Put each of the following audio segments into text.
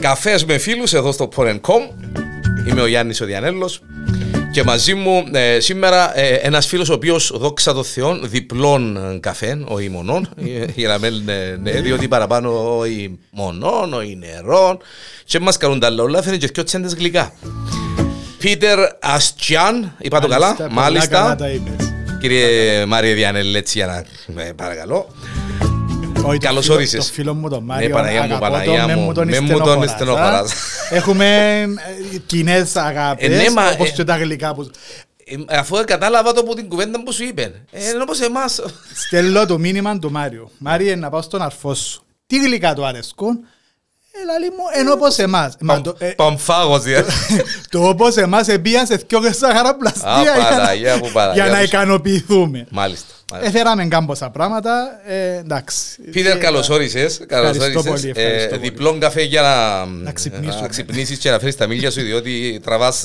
Καφές με φίλους εδώ στο Porn.com Είμαι ο Γιάννης ο Διανέλος. Και μαζί μου ε, σήμερα ε, ένας φίλος ο οποίος δόξα τω Θεών διπλών ε, καφέ, όχι μονών ε, για να μην ναι, ναι, διότι παραπάνω όχι μονών, όχι νερών και μας καλούν τα λόγια, φαίνεται και πιο τσέντες γλυκά. Πίτερ Αστιάν, είπα το καλά, μάλιστα Κύριε Μάριε Διανέλ, έτσι για να ε, παρακαλώ. όχι, το Καλώς φίλο- όρισες. Το φίλο μου τον Μάριο, Ναι, Παναγία μου, αγαπώ Παναγία τον, μεν μου, μου τον μεν μου τον στενοχωράς, στενοχωράς. α. Έχουμε ε, κοινές αγάπες, Ε, ναι, μα, όπως ε, και τα γλυκά που... Ε, Αφού κατάλαβα το από την κουβέντα που σου είπες ε, Είναι όπως εμάς Στέλνω το μήνυμα του Μάριου. Μάριε, να πάω στον αρφό σου. Τι γλυκά του αρέσκουν; Ε, λαλή μου, ενώ όπως εμάς. Μα το- ε, Παμφάγος δηλαδή. Το όπως εμάς επίασε δυο σαχαραπλαστεία Α, για να- Παναγία μου, Παναγία για να μου. ικανοποιηθούμε. Μάλιστα Έφεραμε κάμποσα πράγματα, ε, εντάξει. Πίτερ, Ε, καλώς όρισες. Καλώς Ευχαριστώ όρισες. πολύ, ευχαριστώ Ε, πολύ. Διπλόν καφέ για να, Να ξυπνήσουμε. να ξυπνήσεις και να φέρεις τα μίλια σου, διότι τραβάς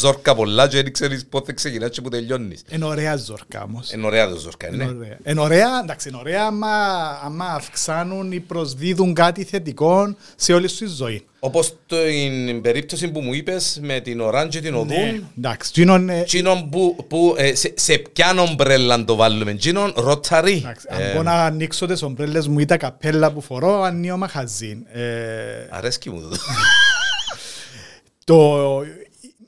ζόρκα πολλά και δεν ξέρεις πότε ξεκινάς και που τελειώνεις. Είναι ωραία ζόρκα όμως. Είναι ωραία το ζόρκα, Είναι ναι. ωραία. Είναι ωραία, εντάξει, είναι ωραία άμα, άμα αυξάνουν ή προσδίδουν κάτι θετικό σε όλη σου τη ζωή. Όπως την περίπτωση που μου είπες με την Οράν και την Ναι, Οδούν, εντάξει, εκείνον, ε, Τσίνον που, που ε, σε, σε ποιαν ομπρέλα το βάλουμε, τσίνον ροταρί. εντάξει, αν μπορώ να ανοίξω τις ομπρέλες μου ή τα καπέλα που φορώ, ανοίγω μαχαζίν. Ε, Αρέσκει μου το. το,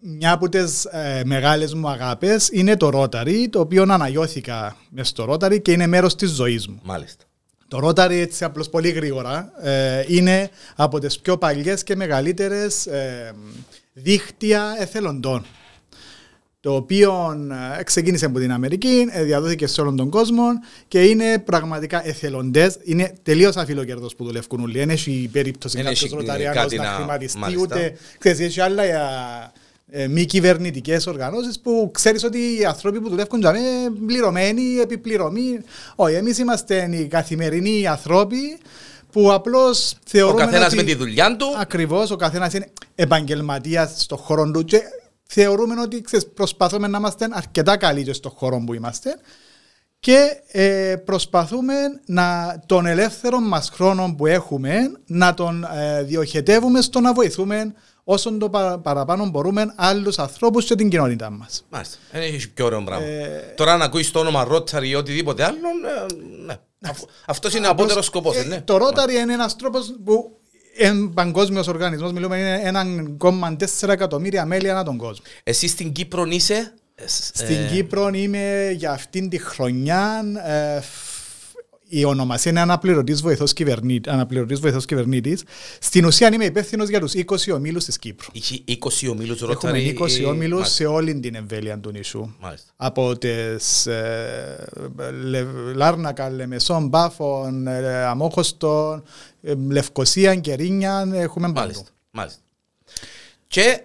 μια από τις ε, μεγάλες μου αγάπες είναι το Rotary, το οποίο αναγιώθηκα μες στο Rotary και είναι μέρος της ζωής μου. Μάλιστα. Το Rotary, έτσι απλώς πολύ γρήγορα, ε, είναι από τις πιο παλιές και μεγαλύτερες ε, δίκτυα εθελοντών. Το οποίο ε, ξεκίνησε από την Αμερική, ε, διαδόθηκε σε όλον τον κόσμο και είναι πραγματικά εθελοντές. Είναι τελείως αφιλοκερδός που δουλεύουν όλοι. Δεν έχει περίπτωση Δεν κάποιος έχει Ρωταριάνος κάτι να να- χρηματιστεί, μάλιστα. ούτε ξέρεις, έχει άλλα ε, ε, μη κυβερνητικές οργανώσεις που ξέρεις ότι οι άνθρωποι που δουλεύουν για μένα πληρωμένοι, επιπληρωμοί. Όχι, εμείς είμαστε οι καθημερινοί άνθρωποι που απλώς Ο θεωρούμε. καθένας ότι... με τη δουλειά του. Ακριβώς, ο καθένας είναι επαγγελματίας στον χώρο του και θεωρούμε ότι ξέρεις, προσπαθούμε να είμαστε αρκετά καλοί και στον χώρο που είμαστε και ε, προσπαθούμε να τον ελεύθερο μας χρόνο που έχουμε να τον ε, διοχετεύουμε στο να βοηθούμε όσο το παρα- παραπάνω μπορούμε άλλους ανθρώπους και την κοινότητα μας. Μάλιστα. Δεν έχει πιο ωραίο πράγμα. Ε, Τώρα να ακούεις το όνομα Ρότσαρ ή οτιδήποτε άλλο, ε, ναι. Αφ- Αυτός είναι ο απότερος σκοπός, Ε, ναι. Το Rotary είναι ένας τρόπος που εν παγκόσμιος οργανισμός μιλούμε είναι έναν κόμμα 4 εκατομμύρια μέλη ανά τον κόσμο. Εσύ στην Κύπρο είσαι... ε, σ- Στην ε, Κύπρο είμαι για αυτήν τη χρονιά. Ε, φ- η ονομασία είναι αναπληρωτής βοηθός, κυβερνήτη, αναπληρωτής βοηθός κυβερνήτης. Στην ουσία είμαι υπεύθυνος για τους 20 ομίλους της Κύπρου. Είχε 20 ομίλους Έχουμε Ρότσαρι. 20 ομίλους Μάλιστα. σε όλη την εμβέλεια του νησού. Μάλιστα. Από τις ε, Λε- Λάρνακα, Λεμεσόν, Μπάφων, ε, Αμόχωστον, ε, Λευκοσία, Κερίνια, έχουμε παντού. Μάλιστα. Μάλιστα. Και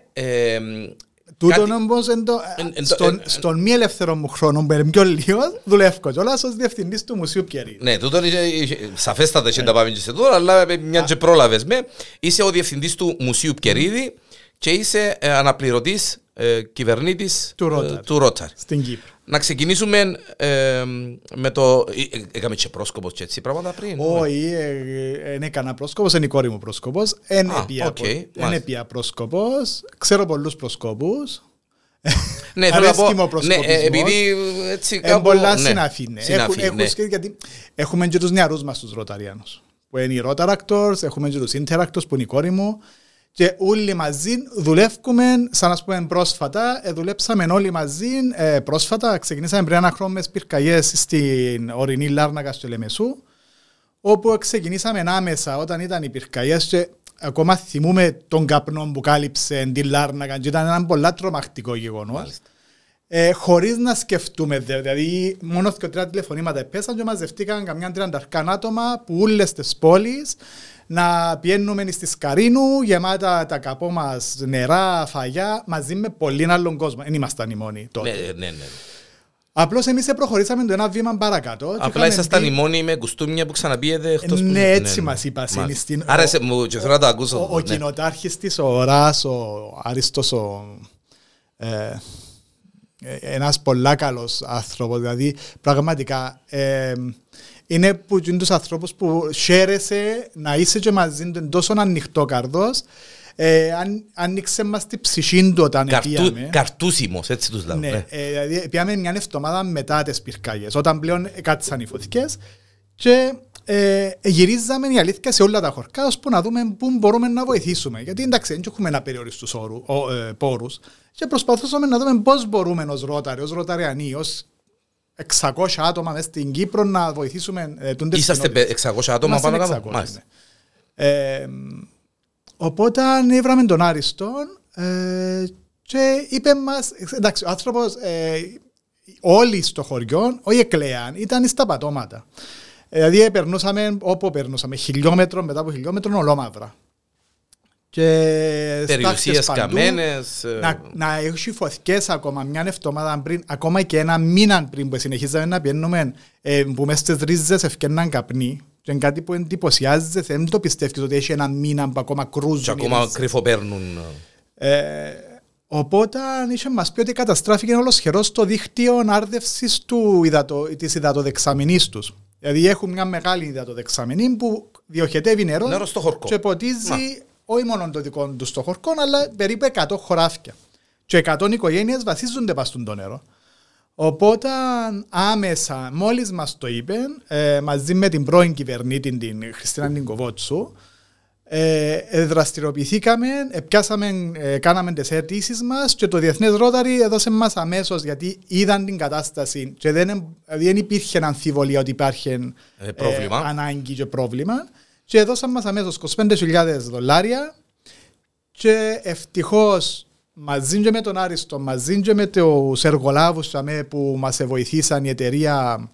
ε, Τούτον κάτι- όμως εν το- εν- εν το- στον, εν- στον μη ελεύθερο μου χρόνο που είναι πιο λίγο δουλεύω κιόλας ως διευθυντής του Μουσείου Πιερή. Ναι, τούτον είσαι, είσαι- σαφέστατα είχε τα πάμε και σε τούτο, αλλά ε, μια και πρόλαβες με. Είσαι ο διευθυντής του Μουσείου Πκερίδη και είσαι ε, αναπληρωτής ε, κυβερνήτης Του ε, Ρόταρ. του Ρότσαρ. Στην Κύπρο. Να ξεκινήσουμε ε, με το... ε, ε, Έκαμε και πρόσκοπος και έτσι πράγματα πριν. Όχι, δεν έκανα πρόσκοπος, είναι η κόρη μου πρόσκοπος. Εν Α, έπια, οκ, προ- εν μάλιστα. έπια πρόσκοπος. Ξέρω πολλούς πρόσκοπους. Ναι, θέλω να Αρέσκει πω, μου ο ναι, προσκοπισμός. ε, επειδή ε, έτσι Εν κάπου... πολλά ναι, συναφή. ναι. συναφή, Έχουν- έχουν ναι. σκέφτη γιατί Έχουμε και τους νεαρούς μας τους Ροταριάνους. Που είναι οι Rotaractors, έχουμε και τους Interactors που είναι η κόρη μου. Και όλοι μαζί δουλεύουμε, σαν να πούμε πρόσφατα, ε, δουλέψαμε όλοι μαζί ε, πρόσφατα. Ξεκινήσαμε πριν ένα χρόνο με πυρκαγιές στην ορεινή Λάρνακα στο Λεμεσού όπου ξεκινήσαμε άμεσα όταν ήταν οι πυρκαγιές και ακόμα θυμούμε τον καπνό που κάλυψε την Λάρνακα και ήταν ένα πολλά τρομακτικό γεγονός. Μάλιστα. Ε, χωρίς να σκεφτούμε, δε- δηλαδή μόνο και τρία τηλεφωνήματα πέσαν και μαζευτήκαν καμιά τριανταρκά άτομα που όλες τις πόλεις να πιένουμε στη Σκαρίνου γεμάτα τα καπό μας νερά, φαγιά μαζί με πολλοί άλλων κόσμο. Δεν ήμασταν οι μόνοι τότε. Ναι, ναι, ναι. Απλώς εμείς προχωρήσαμε το ένα βήμα παρακάτω. και Απλά είχαμε ήσασταν μπει- οι μόνοι με κουστούμια που ξαναπήγετε εκτός που... Ναι, έτσι μας είπα, Μάλιστα. είναι στην- Άρεσε μου και θέλω να το ακούσω. Ο, ο ναι. κοινοτάρχης της, ο Ράς, ο Άριστος, ο... Ε, ε, ένας πολλά καλός άνθρωπος, δηλαδή πραγματικά ε, είναι που είναι τους ανθρώπους που χαίρεσαι να είσαι και μαζί του τόσο ανοιχτό καρδός ε, αν, άνοιξε μας την ψυχή του όταν Καρτού, πήγαμε. Καρτούσιμος, έτσι τους λέμε. Ναι, ε, δηλαδή πήγαμε μια εβδομάδα μετά τις πυρκαγιές, όταν πλέον κάτσαν οι φωτικές και ε, γυρίζαμε η αλήθεια σε όλα τα χωρικά ώσπου να δούμε πού μπορούμε να βοηθήσουμε. Γιατί εντάξει, δεν έχουμε ένα περιοριστούς όρου, ο, ε, πόρους και προσπαθούσαμε να δούμε πώς μπορούμε ως Ρόταροι, ως Ροταριανοί, ως 600 άτομα μέσα στην Κύπρο να βοηθήσουμε ε, τούντες Είσαστε κοινότητες. 600 άτομα Είμαστε πάνω κάτω; 600, Μάλιστα. ναι. Ε, οπότε ήβραμε τον Άριστον ε, και είπε μας, εντάξει, ο άνθρωπος ε, όλοι στο χωριό, όχι εκλέαν, ήταν στα πατώματα. Ε, Δηλαδή περνούσαμε όπου περνούσαμε, χιλιόμετρο μετά από χιλιόμετρο ολόμαυρα. Και Περιουσίες στάχτες παντού, καμένες. ε, να, να έχει φωτιές ακόμα μια εβδομάδα πριν, ακόμα και ένα μήνα πριν που συνεχίζαμε να πιένουμε, ε, που μέσα στις ρίζες ευκαιρνάν καπνοί. Και είναι κάτι που εντυπωσιάζεσαι, δεν το πιστεύεις ότι έχει ένα μήνα που ακόμα κρούζουν. Και οι ακόμα ρίζες. κρυφοπέρνουν. Ε, οπότε είχε μας πει ότι καταστράφηκε ολοσχερός το δίκτυο άρδευσης του υδατο, της υδατοδεξαμενής τους. Δηλαδή έχουν μια μεγάλη υδατοδεξαμενή που διοχετεύει νερό, Νερό στο χορκό. και ποτίζει όχι μόνο το δικό του στο χορκό, αλλά περίπου 100 χωράφια. Και 100 οικογένειες βασίζονται πας στο νερό. Οπότε άμεσα, μόλις μας το είπε, ε, μαζί με την πρώην κυβερνήτη την Χριστίνα Νικοβότσου, ε, ε, δραστηριοποιηθήκαμε, ε, πιάσαμε, ε, κάναμε τις αιτήσεις μας και το Διεθνές Ρόταρι έδωσε μας αμέσως γιατί είδαν την κατάσταση και δεν, εμ- δηλαδή δεν υπήρχε αμφιβολία ότι υπάρχει Ε, πρόβλημα. ανάγκη και πρόβλημα και έδωσαν μας αμέσως 25.000 δολάρια και ευτυχώς μαζί και με τον Άριστο, μαζί και με τους εργολάβους αμέ, που μας βοηθήσαν η εταιρεία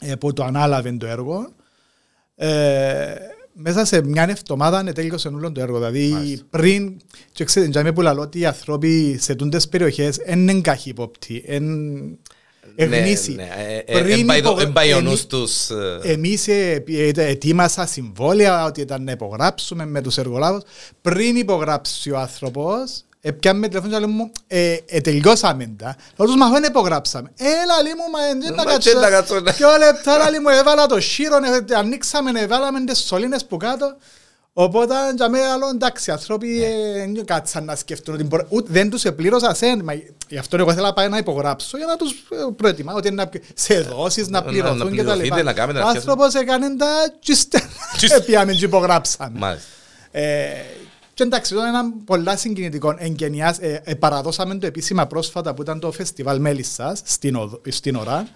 ε, που το ανάλαβε το έργο, ε, μέσα σε μια εβδομάδα τέλειωσε όλο το έργο. Δηλαδή Μάλιστα. πριν, και ξέρετε, για που λέω ότι οι άνθρωποι σε τούντες περιοχές δεν είναι καχύποπτοι, είναι γνήσιοι. Ναι, ναι, ε, ε, Πριν εν πάει το- υπογρα- εν πάει ο εμείς- νους τους, ε, Εμείς ε, ε, ε, ετοίμασα συμβόλαια ότι ήταν να υπογράψουμε με τους εργολάβους. Πριν υπογράψει ο άνθρωπος, Επιάμε τηλέφωνο και λέει μου, ε, ε, τελειώσαμε τα. Λέω τους, μα αφού δεν υπογράψαμε. Έλα, λέει μου, μα δεν τα Μα και τα κάτσω, ναι. κάτσω. Δυο λεπτά, λέει μου, έβαλα το σύρο, ε, ανοίξαμε, έβαλαμε τις σωλήνες που κάτω. Οπότε, για μένα, λέω, εντάξει, οι άνθρωποι ε, δεν κάτσαν να σκεφτούν ότι μπορεί, ούτε, δεν τους επλήρωσα σεν. Μα, γι' αυτό εγώ ήθελα να πάω να υπογράψω για να τους ε, προετοιμάω ότι είναι να, σε δόσεις να Να- να πληρωθούν και τα πληρωθείτε, λοιπά. να κάνετε Ο να φτιάξετε. άνθρωπος έκανε τα τσιστε. Τσιστε. Επιάμε και υπογράψαμε. Μάλιστα. Ε, και εντάξει, ήταν ένα πολλά συγκινητικό. Εγγενιάς, ε, ε, παραδώσαμε το επίσημα πρόσφατα που ήταν το φεστιβάλ Μέλισσας στην, Οδο- στην Ωρά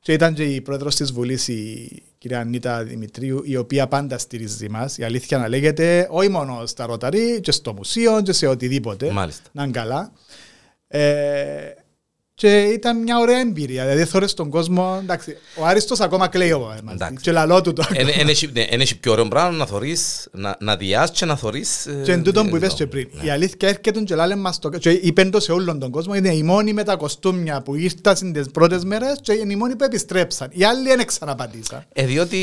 και ήταν και η πρόεδρος της Βουλής η κυρία Ανίτα Δημητρίου η οποία πάντα στηρίζει μας. Η αλήθεια να λέγεται όχι μόνο στα Ροταρί και στο μουσείο και σε οτιδήποτε. Μάλιστα. Να είναι καλά. Ε, και ήταν μια ωραία εμπειρία. Δηλαδή θωρείς τον κόσμο. Εντάξει, ο Άριστος ακόμα κλαίει ο μαζί. Εντάξει. Και λαλό του το. Εν- εν έχει- ναι, εν έχει πιο ωραίο πράγμα να θωρείς, να- να διάς και να θωρείς. ε, Και εν τούτον που ε, είπες το- και πριν. ναι. Η αλήθεια έρχεται και λάλε μας το... Και είπεν το σε όλον τον κόσμο. Είναι οι μόνοι με τα κοστούμια που ήρθαν τις πρώτες μέρες και είναι οι μόνοι που επιστρέψαν. Οι άλλοι δεν ξαναπατήσαν. Ε, διότι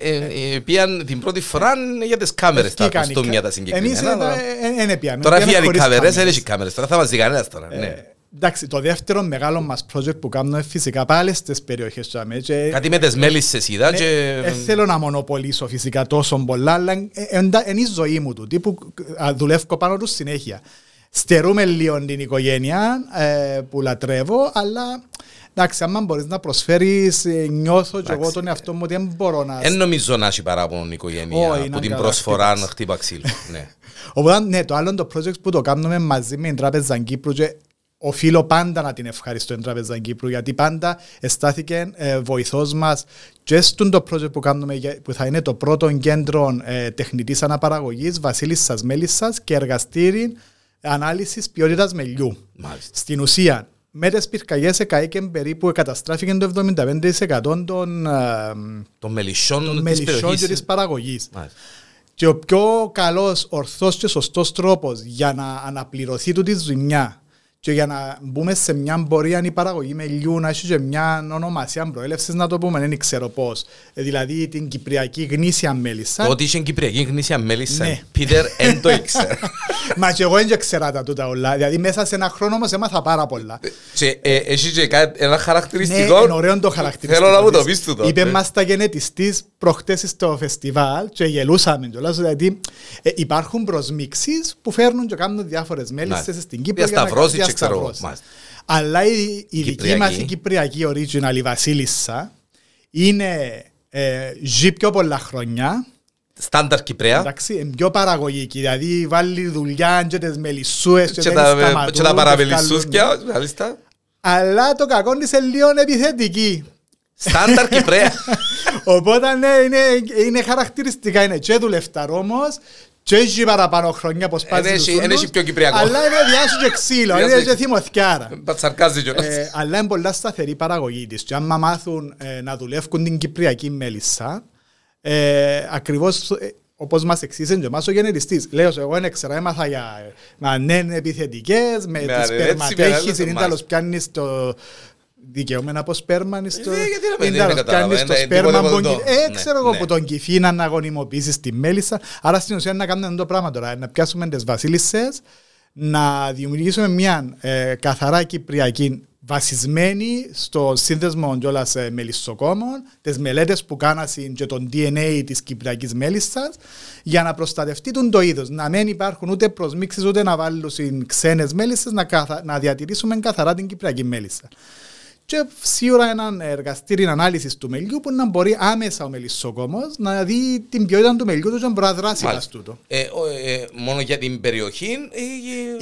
ε, ε, ε, πήγαν την πρώτη φορά για τις κάμερες τα Ευκήκαν οι κοστούμια κα- τα Εμείς συγκεκριμένα. δεν τώρα- δεν πιάμε. Τώρα Πιάμε φύγαν οι χωρίς κάμερες, δεν κάμερες. έχει κάμερες. Τώρα θα μας δει κανένας τώρα. Ναι. Ε, Εντάξει, το δεύτερο μεγάλο μας project που κάνουμε φυσικά πάλι στις περιοχές του ΑΜΕ και Κάτι με τις μέλισσες είδα και... Δεν θέλω να μονοπολίσω φυσικά τόσο πολλά, αλλά ε, ε, είναι η ζωή μου του, τύπου α, δουλεύω πάνω τους συνέχεια. Στερούμε λίγο την οικογένεια ε, που λατρεύω, αλλά εντάξει, άμα μπορείς να προσφέρεις, ε, νιώθω και εγώ Εντάξει. τον εαυτό μου ότι δεν μπορώ να... Εν νομίζω να έχει παράπονο η οικογένεια Όχι, από να την καλά, προσφορά χτύπας. να χτύπα ξύλο. Ναι. Οπότε, ναι, το άλλο το project που το κάνουμε μαζί με την Τράπεζα Κύπρου και οφείλω πάντα να την ευχαριστώ την Τράπεζα Κύπρου γιατί πάντα εστάθηκε ε, βοηθός μας και στον το project που κάνουμε για- που θα είναι το πρώτο κέντρο ε, τεχνητής αναπαραγωγής Βασίλισσας Μέλισσας και εργαστήρι ανάλυσης ποιότητας μελιού. Μάλιστα. Στην ουσία, με τις πυρκαγιές εκαίκεν περίπου καταστράφηκε το 75% των, ε, Των μελισσών των της μελισσών και περιοχής. της παραγωγής. Μάλιστα. Και ο πιο καλός, ορθός και σωστός τρόπος για να αναπληρωθεί του τη ζημιά και για να μπούμε σε μια πορεία η παραγωγή μελιού να έχει και μια ονομασία προέλευση, να το πούμε, δεν ξέρω πώς. Ε, δηλαδή την Κυπριακή γνήσια μέλισσα. Το ότι είσαι Κυπριακή γνήσια μέλισσα, Ναι. Πίτερ, δεν το ήξερα. Μα και εγώ δεν ξέρα τα τούτα όλα. Δηλαδή μέσα σε ένα χρόνο όμως έμαθα πάρα πολλά. Και ε, έχει και κάτι- ένα Ναι, χαρακτηριστικό. είναι ωραίο το χαρακτηριστικό. Θέλω να μου το της. πεις τούτο. Είπε Ναι. μας τα γενετιστής προχτές στο φεστιβάλ και γελούσαμε κιόλας, δηλαδή ε, υπάρχουν προσμίξεις που φέρνουν και κάνουν διάφορες μέλισσες Μάλιστα. στην Κύπρο. για να Διασταυρώσεις κάνουν και ξέρω εγώ. διασταυρώσεις. Μάλιστα. Αλλά η, η δική Κυπριακή. μας η Κυπριακή original, η Βασίλισσα, είναι ε, ζει πιο πολλά χρόνια. Στάνταρ Κυπρέα. Εντάξει, είναι πιο παραγωγική. Δηλαδή βάλει δουλειά και τις μελισσούες και, Και δεν τα, σταματούν. και τα και παραμελισσούσκια, βγάλουν. μάλιστα. Αλλά το κακό της είναι λίγο επιθετική. Στάνταρ Κυπρέα. Οπότε ναι, είναι, είναι χαρακτηριστικά, είναι και δουλευταρό όμως και έχει παραπάνω χρόνια πως πάζει Εν τους έχει- εν ούλους, έχει πιο κυπριακό. Αλλά είναι διάσου και ξύλο, Διάσου είναι και- και θυμωθιάρα. Πατσαρκάζει κιόλας. Ε, αλλά είναι πολλά σταθερή η παραγωγή της και άμα μάθουν ε, να δουλεύουν την κυπριακή μέλισσα ε, ακριβώς ε, όπως μας εξήγησε και εμάς ο γενετιστής. Λέω σου, εγώ δεν ξέρω, έμαθα για να ναι, είναι επιθετικές, με Ναι, τις ρε, έτσι σπερματέχεις, μεγάλωσε είναι μας. τέλος πιάνεις το δικαιούμενα από σπέρμα είναι στο... Ε, γιατί ρε παιδί, είναι δεν τέλος κατάλαβα, πιάνεις το ε, σπέρμα τίποτε από από τον το- κυ- Ε, ναι, ξέρω εγώ ναι. που τον κυφίνα να αγωνιμοποιήσεις τη μέλισσα. Άρα στην ουσία να κάνουμε το πράγμα τώρα, να πιάσουμε τις βασίλισσες, να δημιουργήσουμε μια ε, καθαρά κυπριακή βασισμένη στο σύνδεσμο κιόλας ε, μελισσοκόμων, τις μελέτες που κάνασαν και τον DNA της κυπριακής μέλισσας, για να προστατευτεί τον το είδος. Να μην υπάρχουν ούτε προσμίξεις ούτε να βάλουν ξένες μέλισσες, να, καθα... να διατηρήσουμε καθαρά την κυπριακή μέλισσα. Και σίγουρα ένα εργαστήριο ανάλυσης του μελιού που να μπορεί άμεσα ο μελισσοκόμος να δει την ποιότητα του μελιού του και να μπορεί να δράσει πάνω Μάλιστα. τούτο. Ε, ο- ε, μόνο για την περιοχή. ε,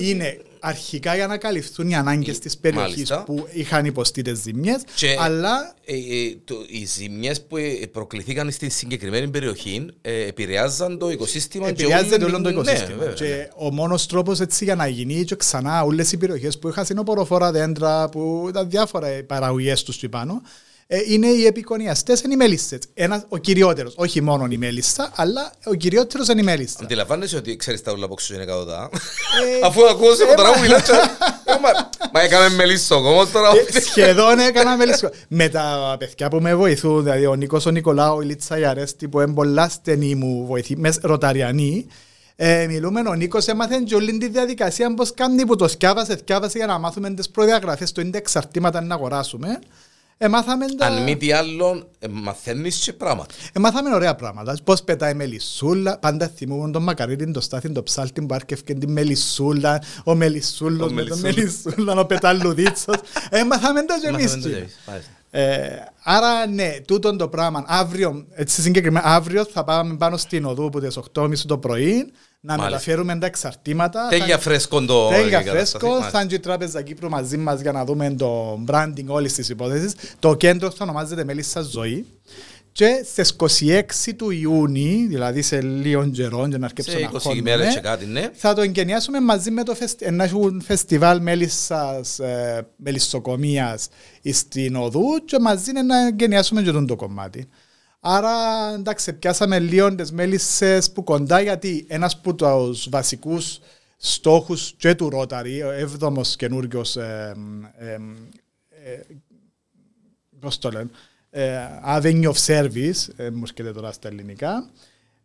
ε, είναι αρχικά για να καλυφθούν οι ανάγκες της περιοχής Μάλιστα. που είχαν υποστεί τις ζημιές, Και- αλλά ε, ε, το, οι ζημιές που ε, προκληθήκαν στη συγκεκριμένη περιοχή ε, επηρεάζαν το οικοσύστημα. και επηρεάζεται όλη όλο το την- οικοσύστημα. Ναι, βέβαια, ναι. και ο μόνος τρόπος έτσι για να γίνει και ξανά όλες οι περιοχές που είχαν συνοποροφόρα δέντρα, που ήταν διάφορα παραγωγές τους του πάνω, ε, είναι οι επικονιαστέ, είναι οι μέλισσες. Ο κυριότερος, όχι μόνο η μέλισσα, αλλά ο κυριότερος είναι η μέλισσα. Αντιλαμβάνεσαι ότι ξέρεις τα όλα από ξένα εκατοτά. Ε, Αφού ακούω σε ε, τώρα μα- που μιλάς. ε, μα- Μα έκαμε μελισσό όμως τώρα. Ε, Σχεδόν έκανα μελισσό. Με τα παιδιά που με βοηθούν, δηλαδή ο Νίκος ο Νικολάου, η Λίτσα Ιαρέστη που είναι πολλά στενή μου βοηθή, μες ροταριανή, ε, μιλούμε, ο Νίκος έμαθε και όλη τη διαδικασία πώς κάνει που το σκιάβασε, σκιάβασε για να μάθουμε τις προδιαγραφές του είναι εξαρτήματα να αγοράσουμε. Ε, μάθαμε τα... Αν μη τι άλλο, ε, μαθαίνεις και πράγματα. Ε, μάθαμε ωραία πράγματα. Πώς πετάει μελισσούλα. Πάντα θυμούμαι τον μακαρίτι, το στάθι, το ψάλτη που άρκευκε την μελισσούλα. Ο μελισσούλος Ο με τον μελισσούλος. μελισσούλα, ο πεταλουδίτσος. Ε, μάθαμε τα και εμείς. Μάθαμε το εμείς, μάλιστα. Ε, άρα ναι, τούτο το πράγμα. Αύριο, έτσι συγκεκριμένα, αύριο θα πάμε πάνω στην οδού που τις 8.30 το πρωί να Μάλιστα. μεταφέρουμε τα εξαρτήματα. Τέλεια Θα- φρέσκο το... Τέλεια η κατάσταση, φρέσκο, μάλιστα. θα είναι και η Τράπεζα Κύπρου μαζί μας για να δούμε το branding όλης της υπόθεσης. Το κέντρο θα ονομάζεται Μέλισσα Ζωή. Και στις 26 του Ιούνιου, δηλαδή σε λίγο καιρό, για να αρκέψω Σε να 20 χώνουμε, ημέρες και κάτι, ναι. θα το εγκαινιάσουμε μαζί με το φεστι... ένα έχουν φεστιβάλ μέλισσας, ε, μελισσοκομείας στην Οδού και μαζί να εγκαινιάσουμε και τον το κομμάτι. Άρα, εντάξει, πιάσαμε λίγο τις μέλισσες που κοντά, γιατί ένας από τους βασικούς στόχους και του Ρόταρι, ο έβδομος καινούργιος ε, ε, ε, πώς το λένε, ε, Avenue of Service, ε, μου έρχεται τώρα στα ελληνικά,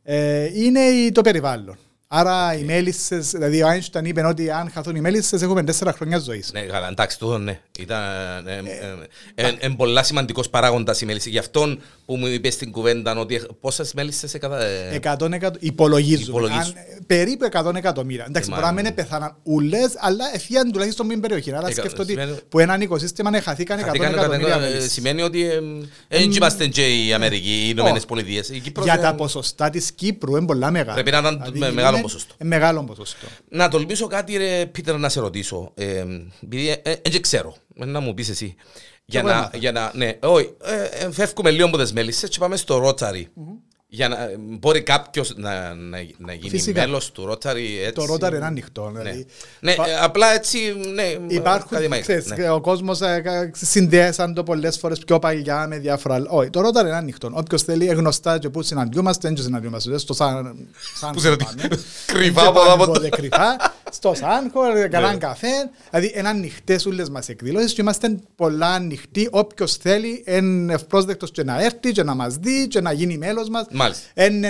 ε, είναι η- το περιβάλλον. Άρα οι μέλισσες, δηλαδή ο Άινστον είπε ότι αν χαθούν οι μέλισσες έχουμε τέσσερα χρόνια ζωής. Ναι, καλά, εντάξει, τούτο ναι. Ήταν ε, ε, ε, ε, πολλά σημαντικός παράγοντας η μέλισσα. Γι' αυτόν που μου είπες στην κουβέντα ότι πόσες μέλισσες έκανα... ε, 100 εκατο... υπολογίζουμε. Υπολογίζουμε. Αν, περίπου 100 εκατομμύρια. Εντάξει, Ε, μπορεί να μα- μην πεθάναν ουλές, αλλά εφίαν τουλάχιστον μην περιοχή. Άρα Εκα- σκέφτομαι ότι σημαίνει- που έναν οικοσύστημα χαθήκαν 100 χαθήκαν εκατομμύρια εκατομμύρια, ε, μέλισσες. Σημαίνει ότι δεν είμαστε και η Αμερική, οι Ηνωμένες Πολιτείες. Η Κύπρος, Για ε, τα ποσοστά της Κύπρου είναι πολλά μεγάλα. Πρέπει να ήταν Δηλαδή, με μεγάλο είναι- ποσοστό. ε, Μεγάλο ποσοστό. Να τολμήσω κάτι ρε Πίτερ να σε ρωτήσω. Ε, επειδή δεν ξέρω, να μου πεις εσύ. Για εγώ να, έμαθα. για να, ναι, όχι, ε, ε, φεύγουμε λίγο από τις μέλισσες και πάμε στο Ρότσαρι. Για να ε, μπορεί κάποιος να, να, να γίνει Φυσικά. μέλος του Ρότσαρι έτσι. Το ρόταρ είναι ανοιχτό. Ναι, Δηλαδή, ναι πα- ε, απλά έτσι, ναι, Υπάρχουν, ακαδημαϊκά, ξέρεις, ναι. και ο κόσμος ε, κα- συνδέασαν το πολλές φορές πιο παλιά με διάφορα άλλα. Όχι, το ρόταρ είναι ανοιχτό. Όποιος θέλει ε, γνωστά και πού συναντιούμαστε, δεν και συναντιούμαστε. Στο σαν, σαν Πού συναντιού- πάμε. κρυφά Δεν από εδώ, πάμε από εδώ. ποτέ κρυφά. Στο Σάνχο, κανέναν καφέ. Δηλαδή, είναι ανοιχτές όλες μας εκδηλώσεις και είμαστε πολλά ανοιχτοί. Όποιος θέλει, είναι ευπρόσδεκτος και να έρθει και να μας δει και να γίνει μέλος μας. Μάλιστα. Είναι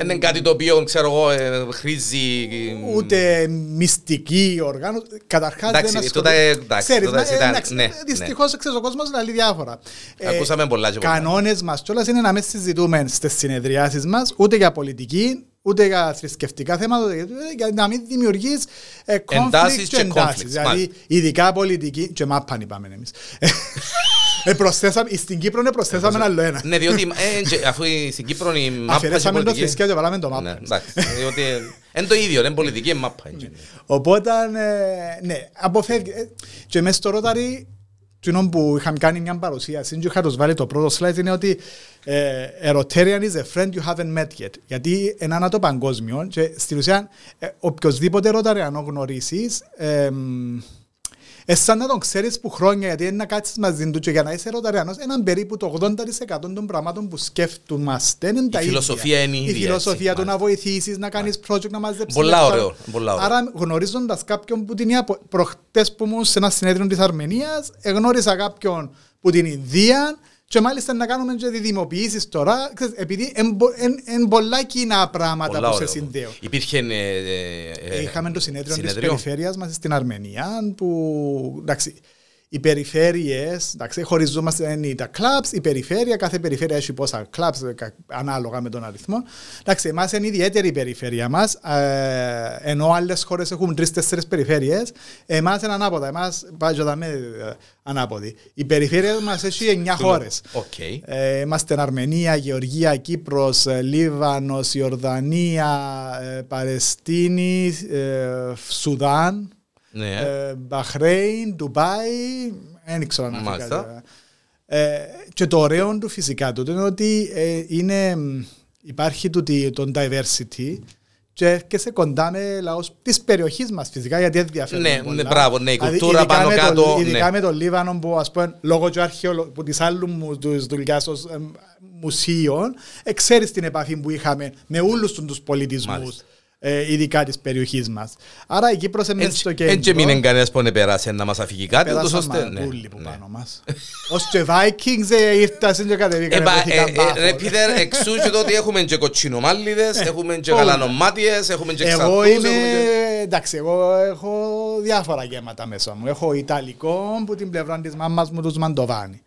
Είναι κάτι το οποίο ξέρω εγώ ε, χρήζει. ούτε μυστική οργάνωση. Καταρχάς Εντάξει, δεν τότε, εντάξει, Ξέρεις, τότε μα, ήταν- εντάξει, ναι, Δυστυχώς ξέρεις ο κόσμος να λέει διάφορα. Ακούσαμε πολλά και πολλά. Κανόνες μας κιόλας είναι να μην συζητούμε στις συνεδριάσεις μας ούτε για πολιτική, ούτε για θρησκευτικά θέματα, για- για να μην δημιουργείς ε, Εντάσεις conflict και και εντάσεις. conflicts, Δηλαδή, μάλιστα. ειδικά πολιτική. Και μάπαν είπαμε εμείς. Ε, προσθέσαμε, στην Κύπρο ναι, προσθέσαμε ένα άλλο ένα. Ναι, διότι ε, και αφού η- στην Κύπρο η μάπα και η Αφαιρέσαμε το πολιτική- θρησκεία και βάλαμε το Ναι, μάπα. εντάξει, διότι είναι το ίδιο, είναι πολιτική, είναι μάπα. είναι. Οπότε, ε, ναι, αποφεύγει. ε, Και μέσα στο Rotary, κοινό που είχαμε κάνει μια παρουσίαση και είχα τους βάλει το πρώτο slide είναι ότι ε, a Rotarian is a friend you haven't met yet. Γιατί είναι ανά το παγκόσμιο και στην ουσία ε, οποιοσδήποτε Rotarian γνωρίσεις ε, ε, σαν να τον ξέρεις που χρόνια, γιατί είναι να κάτσεις μαζί του και για να είσαι ροταριανός, έναν περίπου το 80% των πραγμάτων που σκέφτομαστε είναι τα ίδια. φιλοσοφία είναι η ίδια, Η φιλοσοφία έτσι, του να βοηθήσεις, να κάνεις project, να μαζέψεις Πολλά λεφτά. ωραίο, πολλά ωραίο. Άρα γνωρίζοντας κάποιον που την Ινδία, προχτές που ήμουν σε ένα συνέδριο της Αρμενίας, εγνώρισα κάποιον που την Ινδία και μάλιστα να κάνουμε και διδημοποιήσεις τώρα, ξέρεις, επειδή είναι πολλά κοινά πράγματα Πολλά που σε ωραίο. συνδέουν. Υπήρχε. ε, ε, ε, Είχαμε το συνέδριο, της συνέδριο. περιφέρειας μας στην Αρμενία που εντάξει, οι περιφέρειες, εντάξει, χωριζόμαστε είναι τα clubs, η περιφέρεια, κάθε περιφέρεια έχει πόσα clubs κα- ανάλογα με τον αριθμό. Εντάξει, εμάς είναι ιδιαίτερη η περιφέρεια μας, ε, ενώ άλλες χώρες έχουν τρεις-τέσσερις περιφέρειες, εμάς είναι ανάποδα, εμάς πάει και δαμέ, ε, ανάποδη. Η περιφέρεια μας έχει εννιά χώρες. Οκ. Ε, είμαστε Αρμενία, Γεωργία, Κύπρος, ε, Λίβανος, Ιορδανία, ε, Παλαιστίνη, ε, Σουδάν, Ναι. ε, Μπαχρέιν, Ντουμπάι, δεν ξέρω αν Μάλιστα. αφήκα. Ε, και το ωραίο του φυσικά του είναι ότι ε, είναι, μ, υπάρχει τούτη, τον diversity και έρχεσαι κοντά με λαούς της περιοχής μας φυσικά γιατί δεν διαφέρουν Ναι, πολλά. ναι, μπράβο, ναι, η Δηλαδή, κουλτούρα ειδικά πάνω με το- κάτω, Ειδικά ναι. με το Λίβανο που ας πούμε λόγω του αρχαιολο... που της άλλου μου τους δουλειάς ως ε, μουσείων ε, ξέρεις την επαφή που είχαμε με όλους τους πολιτισμούς Μάλιστα. Ε, ειδικά της περιοχής μας. Άρα η Κύπρος είναι μέσα στο Έτσι κέντρο. μείνει κανένας που να περάσει να μας αφήγει κάτι, ούτως Πέρασαν ώστε... μα ναι, πουλί που ναι. πάνω μας. Ως και Vikings ε, ήρθαν και κατεβήκαν. Ε, πα- βρέθηκαν ε, ε, μπάχο. Ρε Πίτερ, εξού και το ότι έχουμε και κοτσινομάλιδες, έχουμε και όλα. γαλανομάτιες, έχουμε και Εγώ ξαρθούς, είμαι, έχουμε και- εντάξει, εγώ έχω διάφορα γέματα μέσα μου. Έχω Ιταλικό που την πλευρά της μάμας μου τους Μαντοβάνι.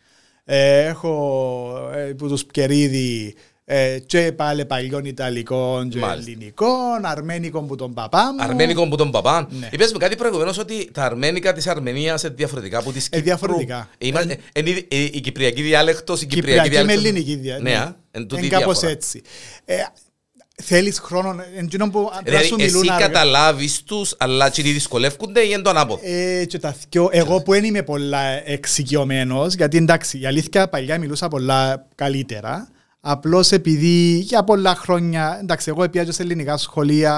Ε, έχω ε, που τους Πκερίδη ε, και πάλι παλιών Ιταλικών και Μάλιστα. Ελληνικών, Αρμένικων που τον παπά μου. Αρμένικο που τον παπά. Ναι. Είπες μου κάτι προηγουμένως ότι τα αρμένικα της Αρμενίας είναι διαφορετικά από της Ε, Κύπρου. διαφορετικά. Είμα- ε, Είναι η- η η κυπριακή διάλεκτος, η κυπριακή Κυπριακή με διάλεκτος. ελληνική δια- Ναι, α, εν τούτη Είναι κάπως διαφορά. έτσι. Ε, θέλεις χρόνο, εντύνον που πρέπει να Δηλαδή σου εσύ μιλούν αργά. καταλάβεις τους, αλλά και δυσκολεύκονται ή είναι το ανάποδο. Ε, και τα θκυο, εγώ που δεν είμαι πολλά εξοικειωμένος, γιατί εντάξει, η αλήθεια παλιά μιλούσα πολλά καλύτερα, απλώς επειδή για πολλά χρόνια, εντάξει, εγώ πήγα και σε ελληνικά σχολεία,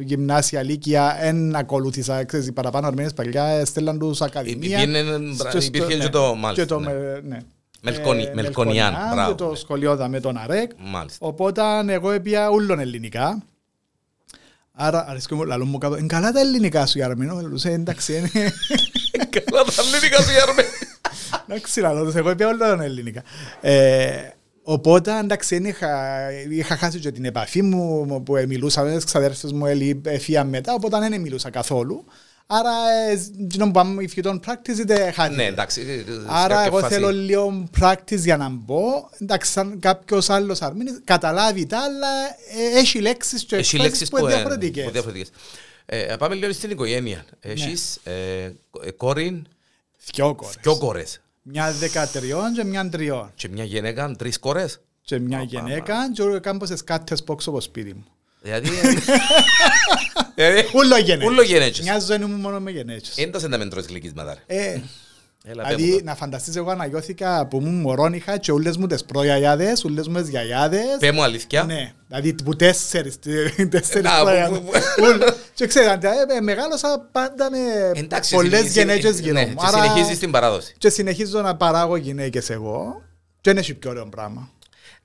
γυμνάσια, λύκεια, δεν ακολούθησα, ξέρεις, οι παραπάνω αρμένες παλιά, στέλναν τους ακαδημία. Υπήρχε- Και στο- υπήρχε και ναι, το- μάλιστα, και το ναι. με- ναι. Μελκονι- Ε, Μελκονιάν, Μελκονιάν, μπράβο, Και το ναι. σχολείο δα με τον ΑΡΕΚ. Μάλιστα. Οπότε εγώ έπια ούλον ελληνικά. Άρα αρέσκει μου λαλό μου κάτω. «Εν καλά τα ελληνικά σου Γιάρμινο. Λούσε εντάξει. είναι- Καλά τα αρμενικά σου οι Αρμένοι. Εντάξει λαλό τους. Εγώ έπια ούλον ελληνικά. Ε, Οπότε εντάξει δεν είχα, είχα χάσει και την επαφή μου μου που μιλούσα με τις ξαδέρφες μου ελι- έφυγαν μετά οπότε δεν μιλούσα καθόλου. Άρα, εκείνο που πάμε if you don't practice it, χάνει. Ναι, εντάξει. ε, ε, σε Άρα κάποια εγώ φάση- θέλω λίγο practice για να μπω. Εντάξει, σαν κάποιος άλλος Αρμήνης καταλάβει τα, αλλά ε, έχει λέξεις και Έχει εκφράσεις λέξεις που που είναι ε, διαφορετικές. που διαφορετικές. Ε, Πάμε λίγο στην οικογένεια. Έχεις ε, ε, κόρη, Δυο κόρες. Δυο κόρες Μια δεκατριών και μια τριών. και μια γυναίκα, τρεις κόρες. Και μια γυναίκα και όλο κάμποσες κάτες που έξω από σπίτι μου. Δηλαδή... δηλαδή, Ούλο γενέτσες. Ούλο γενέτσες. Μιας ζωής μου μόνο με γενέτσες. Έντασε να με τρώεις γλυκίσματα ρε. Ε, Έλα, πέ μου Δηλαδή το. να φανταστείς εγώ αναγιώθηκα που μου μωρόν είχα και όλες μου τις προγιαγιάδες, όλες μου τις γιαγιάδες. Πέ μου αλήθεια. Ναι, δηλαδή που τέσσερις, τέσσερις Α, που- προγιαγιάδες. που- Ούλ- Και ξέρετε, ε, μεγάλωσα πάντα με Εντάξει, πολλές συνε- γενέτσες συνε- γύρω ναι, μου. και συνεχίζεις την παράδοση. Και συνεχίζω να παράγω γυναίκες εγώ και είναι και πιο ωραίο πράγμα.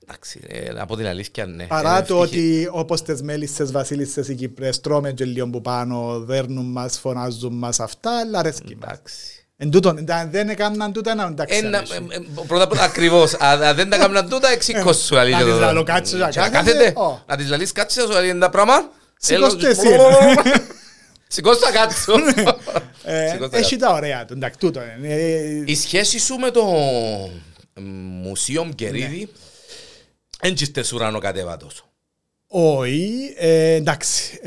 Εντάξει, ε, από την αλήθεια, ναι. Παρά Είναι το ευτυχή- ότι όπως τις μέλισσες βασίλισσες οι Κυπρές τρώμε και λίγο που πάνω, δέρνουν μας, φωνάζουν μας αυτά, αλλά αρέσκει μας. Εντάξει. Εν τούτον, αν δεν έκαναν τούτα να εντάξει. Ένα, αρέσει. ε, ε, πρώτα πρώτα ακριβώς, αν αν δεν τα κάμουν τούτα, εξήκω σου αλήθεια. να της το- λαλώ κάτσε να Και να κάθεται, κάθεται, ω. να της λαλείς κάτσε σου αλήθεια τα πράγμα. Σηκώστε Έλα, εσύ. Σηκώστε τα κάτσο. Ε, Σηκώστε τα Έχει τα ωραία του, εντάξει, τούτο είναι. Ε, Η σχέση σου με το Μουσείο Κερίδη δεν τσίστε ουρανοκατέβατος. Όχι, ε, εντάξει.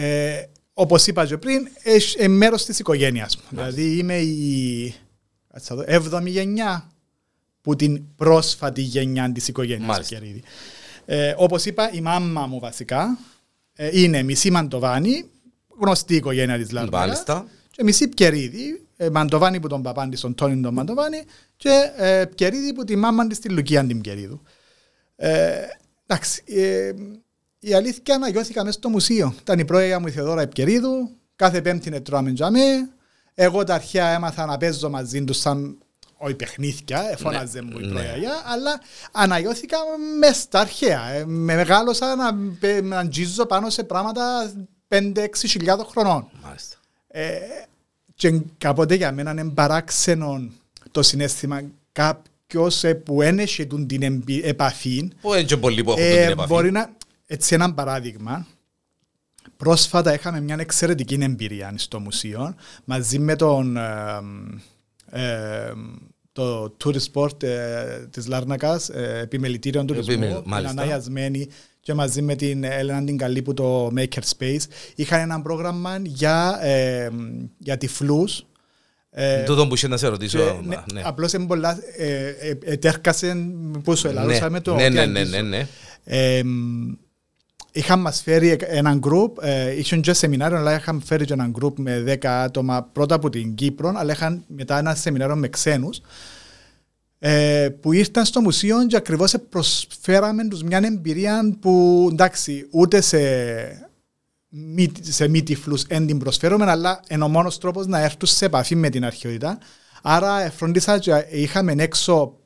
Ε, όπως είπα και πριν, είναι μέρος της οικογένειας μου. Δηλαδή είμαι η κάτσε να δω, έβδομη γενιά που την πρόσφατη γενιά της οικογένειας Μάλιστα. Κερίδη. Ε, όπως είπα, η μάμα μου βασικά ε, είναι μισή Μαντοβάνη, γνωστή οικογένεια της Λάρβαρα. Μάλιστα. Και μισή Πκερίδη, ε, Μαντοβάνη που τον παπάν της, τον Τόνιν τον Μαντοβάνη και ε, Πκερίδη που τη μάμα της τη Λουκία την Πκερίδου. Ε, εντάξει, ε, η αλήθεια αναγιώθηκα μέσα στο μουσείο. Ήταν η πρώην μου η Θεοδόρα Επκερίδου, κάθε πέμπτη είναι τρώμε τζαμέ. Εγώ τα αρχαία έμαθα να παίζω μαζί τους σαν όχι παιχνίδια, εφώναζε μου η ναι. πρώην, αλλά αναγιώθηκα μες στα αρχαία. Ε, με μεγάλωσα να, πε- να αγγίζω πάνω σε πράγματα 5-6 χιλιάδων χρονών. Μάλιστα. Ε, και κάποτε για μένα είναι παράξενο το συνέστημα κάποιος που ένεχε τούν την εμπει- επαφή. Που είναι και πολλοί που έχουν Ε, την επαφή. μπορεί να. Έτσι, ένα παράδειγμα. Πρόσφατα είχαμε μια εξαιρετική εμπειρία στο μουσείο μαζί με τον. ε, ε, το tourist sport ε, της Λάρνακας, ε, επιμελητήριο τουρισμού, Επιμελ- την μάλιστα. Αναγιασμένη και μαζί με την Έλενα την Καλή που το Makerspace είχαν ένα πρόγραμμα για, ε, για τυφλούς ε, Τούτο που είχε να σε ρωτήσω. και, ναι, ναι. Απλώς είναι πολλά, ε, ε, ετέρκασε που σου ελάλωσα Ναι, με το ναι, τι ναι, ναι, αγγίζω. ναι, ναι. Ε, μ, είχαν μας φέρει εκ- έναν γκρουπ, ε, είχαν και σεμινάριο, αλλά είχαν φέρει και έναν γκρουπ με 10 άτομα πρώτα από την Κύπρο, αλλά είχαν μετά ένα σεμινάριο με ξένους, ε, που ήρθαν στο μουσείο και ακριβώς προσφέραμε τους μια εμπειρία που εντάξει ούτε σε μη, σε μη τυφλούς εν την προσφέρουμε αλλά είναι ο μόνος τρόπος να έρθουν σε επαφή με την αρχαιότητα. Άρα ε, φροντίσα και είχαμε έξω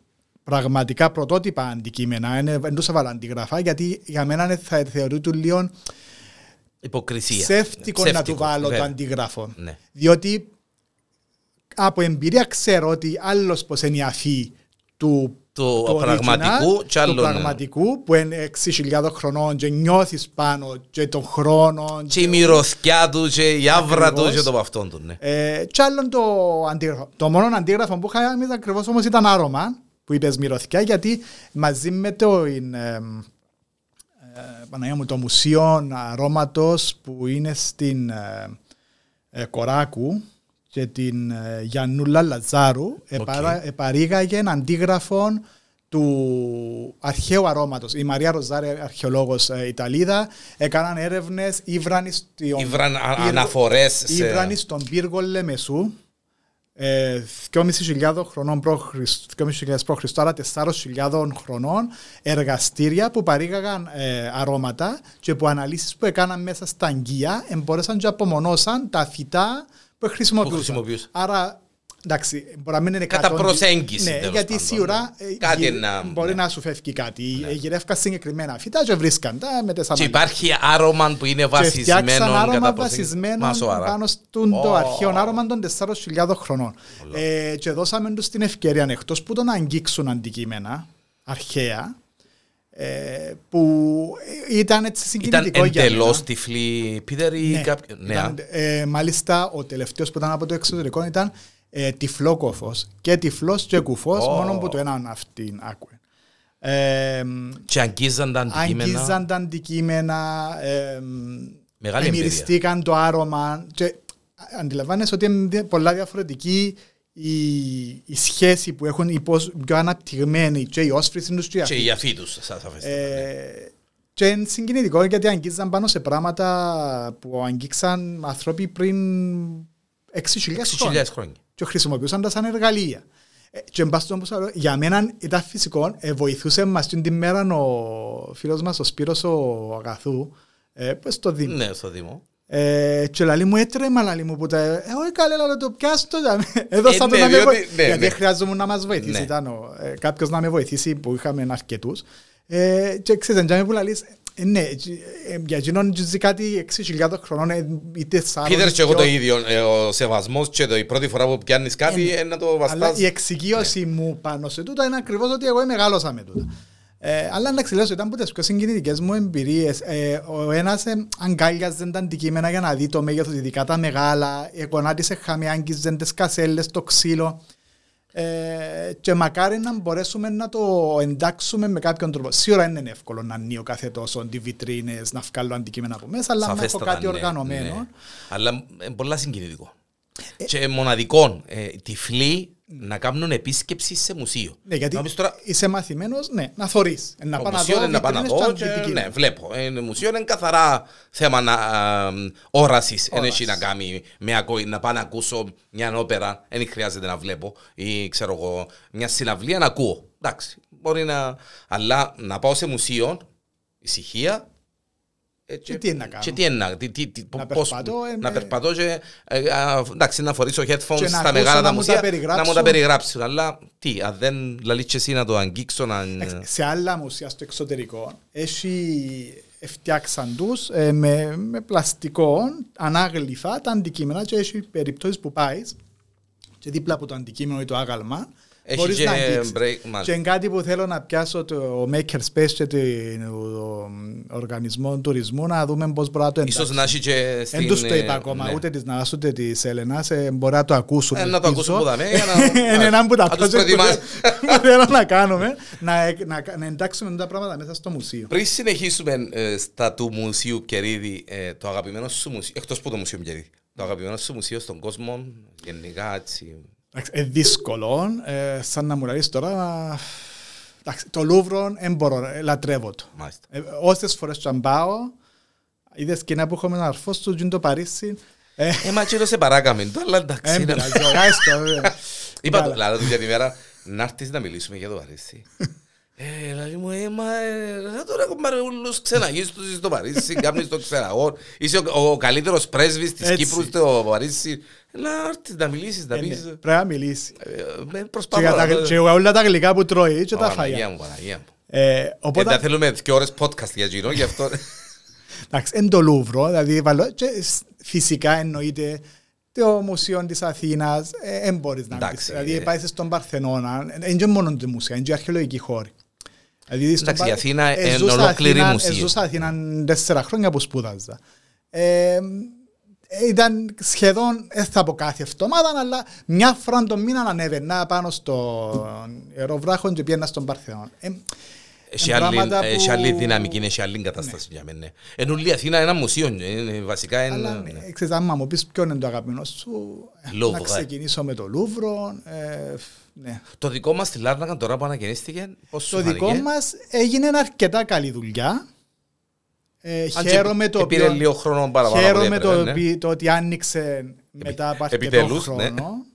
πραγματικά πρωτότυπα αντικείμενα δεν τους έβαλα αντιγραφά γιατί για μένα είναι- θα θεωρείται λίγο Υποκρισία. ψεύτικο να του Ψεύτικο, βάλω το βέβαια. αντίγραφο Ναι. διότι από εμπειρία ξέρω ότι άλλος πως είναι η αφή του Του του πραγματικού original, κι άλλον, του ναι. πραγματικού που είναι 6.000 χρονών και νιώθεις πάνω και τον χρόνο Και η μυρωθιά του και η άβρα του Ακριβώς. και το παυτόν του, ναι. ε, κι άλλον το αντίγραφο. Το μόνο αντίγραφο που είχα ήταν ακριβώς όμως ήταν άρωμα που είπες μυρωθιά γιατί μαζί με το ε, ε, Παναγία μου, το μουσείο αρώματος που είναι στην ε, ε, Κοράκου και την ε, Γιαννούλα Λαζάρου επαρα- επαρήγαγε ένα αντίγραφο του αρχαίου αρώματος. Η Μαρία Ροζάρη, αρχαιολόγος ε, Ιταλίδα, έκαναν έρευνες, ήβραν στον Ήβραν α- πύργο- αναφορές σε- ήβραν στον πύργο Λεμεσού ε, 2.500 χρονών π.Χ. 2.500 π.Χ. άρα 4.000 χρονών εργαστήρια που παρήγαγαν ε, αρώματα και που αναλύσεις που έκαναν μέσα στα αγγεία εμπόρεσαν και απομονώσαν τα φυτά που χρησιμοποιούσαν. χρησιμοποιούσαν. Άρα, εντάξει, μπορεί να μην είναι Κατά 100 προσέγγιση, Ναι, τέλος γιατί πάντων, σίγουρα ναι. ε, Κάτι γυ- να- μπορεί ναι. να σου φεύγει κάτι. Ναι. Γυρεύκα συγκεκριμένα φυτά και βρίσκαν τα με τις Και ανάγκες. υπάρχει άρωμα που είναι Και βασισμένο φτιάξαν άρωμα κατά προσέγγιση. βασισμένο Μα σοβαρά. πάνω στον Ω. το αρχαίο άρωμα των 4.000 χρονών. Ε, και δώσαμε τους την ευκαιρία εκτός που το να αγγίξουν αντικείμενα αρχαία ε, που ήταν έτσι Ήταν συγκινητικό για μένα. εντελώς τυφλή Πίτερ ή Ναι, κάποιο... Ναι, ήταν, ε, μάλιστα ο τελευταίος που ήταν από το εξωτερικό ήταν ε, τυφλόκοφος και τυφλός και κουφός Ω. μόνο που το έναν αυτήν άκουε. Ε, και αγγίζαν τα αντικείμενα. αγγίζαν τα αντικείμενα, ε, Μεγάλη εμπειρία. μυριστήκαν το άρωμα και αντιλαμβάνεσαι ότι είναι δια- πολλά διαφορετική η, η σχέση που έχουν οι πώς- πιο αναπτυγμένοι και οι όσφρηση τους και οι Και αφοί. οι αφοί τους, σας αφέστε. ναι. Ε, και είναι συγκινητικό γιατί αγγίζαν πάνω σε πράγματα που αγγίξαν άνθρωποι πριν 6.000 χρόνια 6.000 χρόνια. και χρησιμοποιούσαν τα σαν εργαλεία. Ε, Και εν πάση στον πόσο- για μένα ήταν φυσικό, ε, βοηθούσε μας την τη μέρα ο φίλος μας ο Σπύρος ο Αγαθού, ε, που στο Δήμο. Ναι, στο Δήμο. Ε, και λαλή μου έτρεμα λαλή μου που τα... Ε, όχι καλέ λαλό το πιάσω το Έδωσα Ε, το ναι, να με διότι- βοηθήσει. ναι, Γιατί ναι. χρειάζομαι να μας βοηθήσει. Ναι. Ήταν ο, ε, κάποιος να με βοηθήσει που είχαμε αρκετούς. Ε, και ξέρετε, τζάμε που λαλείς, ε, ναι, ε, για εκείνον ζει κάτι 6.000 χρονών, ε, είτε σάρων... Πίτερ και εγώ το ίδιο, ε, ο σεβασμός και το, η πρώτη φορά που πιάνεις κάτι Ε, ε, να το Αλλά βαστάς. η εξοικείωση μου πάνω σε τούτα είναι ακριβώς ότι εγώ μεγάλωσα με τούτα. Ε, αλλά εντάξει, λέω, σου, ήταν από τις πιο συγκινητικές μου εμπειρίες. Ε, ο ένας ε, αγκάλιαζε τα αντικείμενα για να δει το μέγεθος, ειδικά τα μεγάλα, εκονάτισε χαμέ, άγγιζε τις κασέλες, το ξύλο. Ε, και μακάρι να μπορέσουμε να το εντάξουμε με κάποιον τρόπο. Σίγουρα δεν είναι εύκολο να ανοίγω κάθε τόσο τι βιτρίνες, να βγάλω αντικείμενα από μέσα, αλλά να έχω Σαφέστατα, κάτι ναι, οργανωμένο. ναι. Αλλά είναι πολλά συγκινητικό. Και μοναδικό, ε, τυφλοί να κάνουν επίσκεψη σε μουσείο. Ναι, γιατί Να πεις τώρα, είσαι μαθημένος, ναι, να θωρείς. Να Το πάω να μουσείο δω είναι να πάω να βιτρίνες δω και και, αντικείμενα. ναι, βλέπω. Ε, το μουσείο είναι καθαρά θέμα να, α, όρασης. Δεν έχει Όρασης. να κάνει με ακο- να πάω να ακούσω μια όπερα. Δεν χρειάζεται να βλέπω. Ή ξέρω εγώ, μια συναυλία να ακούω. Εντάξει, μπορεί να... Αλλά να πάω σε μουσείο, ησυχία, ε, Και τι είναι να κάνω; Και τι είναι να, τι, τι, τι, Να πώς- περπατώ, ε, να με- περπατώ και ε, α, εντάξει, να φορήσω headphones Και να στα ακούσω μεγάλα να τα μου μουσεία τα περιγράψουν. να μου τα περιγράψουν. Αλλά τι, αν δεν λαλείς και εσύ να το αγγίξω, να... Εντάξει, Σε άλλα μουσεία στο εξωτερικό έχει φτιάξαν τους ε, με, με πλαστικό ανάγλυφα τα αντικείμενα και έχει περιπτώσεις που πάεις και δίπλα από το αντικείμενο ή το άγαλμα Έχει μπορείς και να αγγίξεις. break, μάλιστα. Και είναι κάτι που θέλω να πιάσω το Makerspace και τον οργανισμό τουρισμού να δούμε πώς μπορεί να το Ίσως εντάξεις. να έχει και Δεν στην... τους το ε, είπα ακόμα, ναι. ούτε της Ναράς ούτε της Έλενας, ε, μπορεί να το ακούσουν. Ε, να το ελπίζω. ακούσουν που δαμε, για να- Είναι ένα που τα να τους project που προετοιμάσει. θε- που θέλω να κάνουμε, να, να, να εντάξουμε τα πράγματα μέσα στο μουσείο. Πριν συνεχίσουμε ε, στα του Μουσείου Κερίδη, ε, το αγαπημένο σου μουσείο, εκτός που το Μουσείο Κερίδη, το αγαπημένο σου μουσείο στον κόσμο, γενικά έτσι, Εντάξει, Είναι δύσκολο, ε, σαν να μου λες τώρα, εντάξει, το Λούβρο δεν μπορώ, ε, λατρεύω το. μάλιστα. Ε, όσες φορές και αν πάω, είδες σκηνά που έχουμε να αρφώ στο τζιν το Παρίσι, ε, Ε, μα και το σε παράκαμε, το αλλά εντάξει. δεν είναι- πειράζει, γάιστο, ε. Είπα το, Καλά. λάδω του για τη μέρα, να έρθεις να μιλήσουμε για το Παρίσι. Ε, λέει μου, ε, μα, ε, θα τώρα κομμάρε ούλους ξεναγείς τους στο Παρίσι, κάνεις το ξεναγό. Είσαι ο, ο καλύτερος πρέσβης της Έτσι. Κύπρου στο Παρίσι. Να έρθεις να μιλήσεις, να Ε, ναι, πεις. Πρέπει να μιλήσει. ε, με Και προσπαθώ. για τα- να- Και για όλα τα γλυκά που τρώει και τα Παναγία φαγιά. μου, Παναγία μου. Ε, Ε, Οπότε, δεν θέλουμε δύο ώρες podcast για εκείνο, γι' αυτό... εντάξει, εν το Λούβρο, δηλαδή βάλω- και σ- φυσικά εννοείται το Μουσείο της Αθήνας, ε, δεν μπορείς να Εντάξει, πεις. Δηλαδή ε. πάει στον Παρθενώνα, είναι και μόνο το μουσείο, είναι και αρχαιολογική χώρη. Δηλαδή, στον Εντάξει, η Πα- Αθήνα ε, είναι ζούσα ολόκληρη Αθήνα- μουσείο. ε, Ζούσα Αθήνα τέσσερα χρόνια που σπούδαζα. Ε, ε, ήταν σχεδόν, δεν θα πω κάθε εβδομάδα, αλλά μια φορά το μήνα ανέβαινα πάνω στο αεροβράχο και πιένα στον Παρθενώνα. Ε, Έχει Εν άλλη, πράγματα έχει που- άλλη δυναμική, έχει άλλη κατάσταση για μένα. Ενώ όλη η Αθήνα είναι ένα μουσείο, είναι- βασικά είναι... Αλλά ναι. ναι, ξέρεις, άμα μου πεις ποιο είναι το αγαπημένο σου, ε, Λούβρο, να ε. ξεκινήσω με το Λούβρο. Ε, ναι. Το δικό μας στη Λάρνακα τώρα που ανακαινίστηκε, πώς σου Το δικό φάνηκε; μας έγινε αρκετά καλή δουλειά. Ε, Αν και χαίρομαι το επήρε οποίο- λίγο χρόνο παραπάνω από Χαίρομαι ό,τι το, έπρεπε, ναι. επί- το ότι άνοιξε μετά από αρκετό επιτέλους, ναι. χρόνο.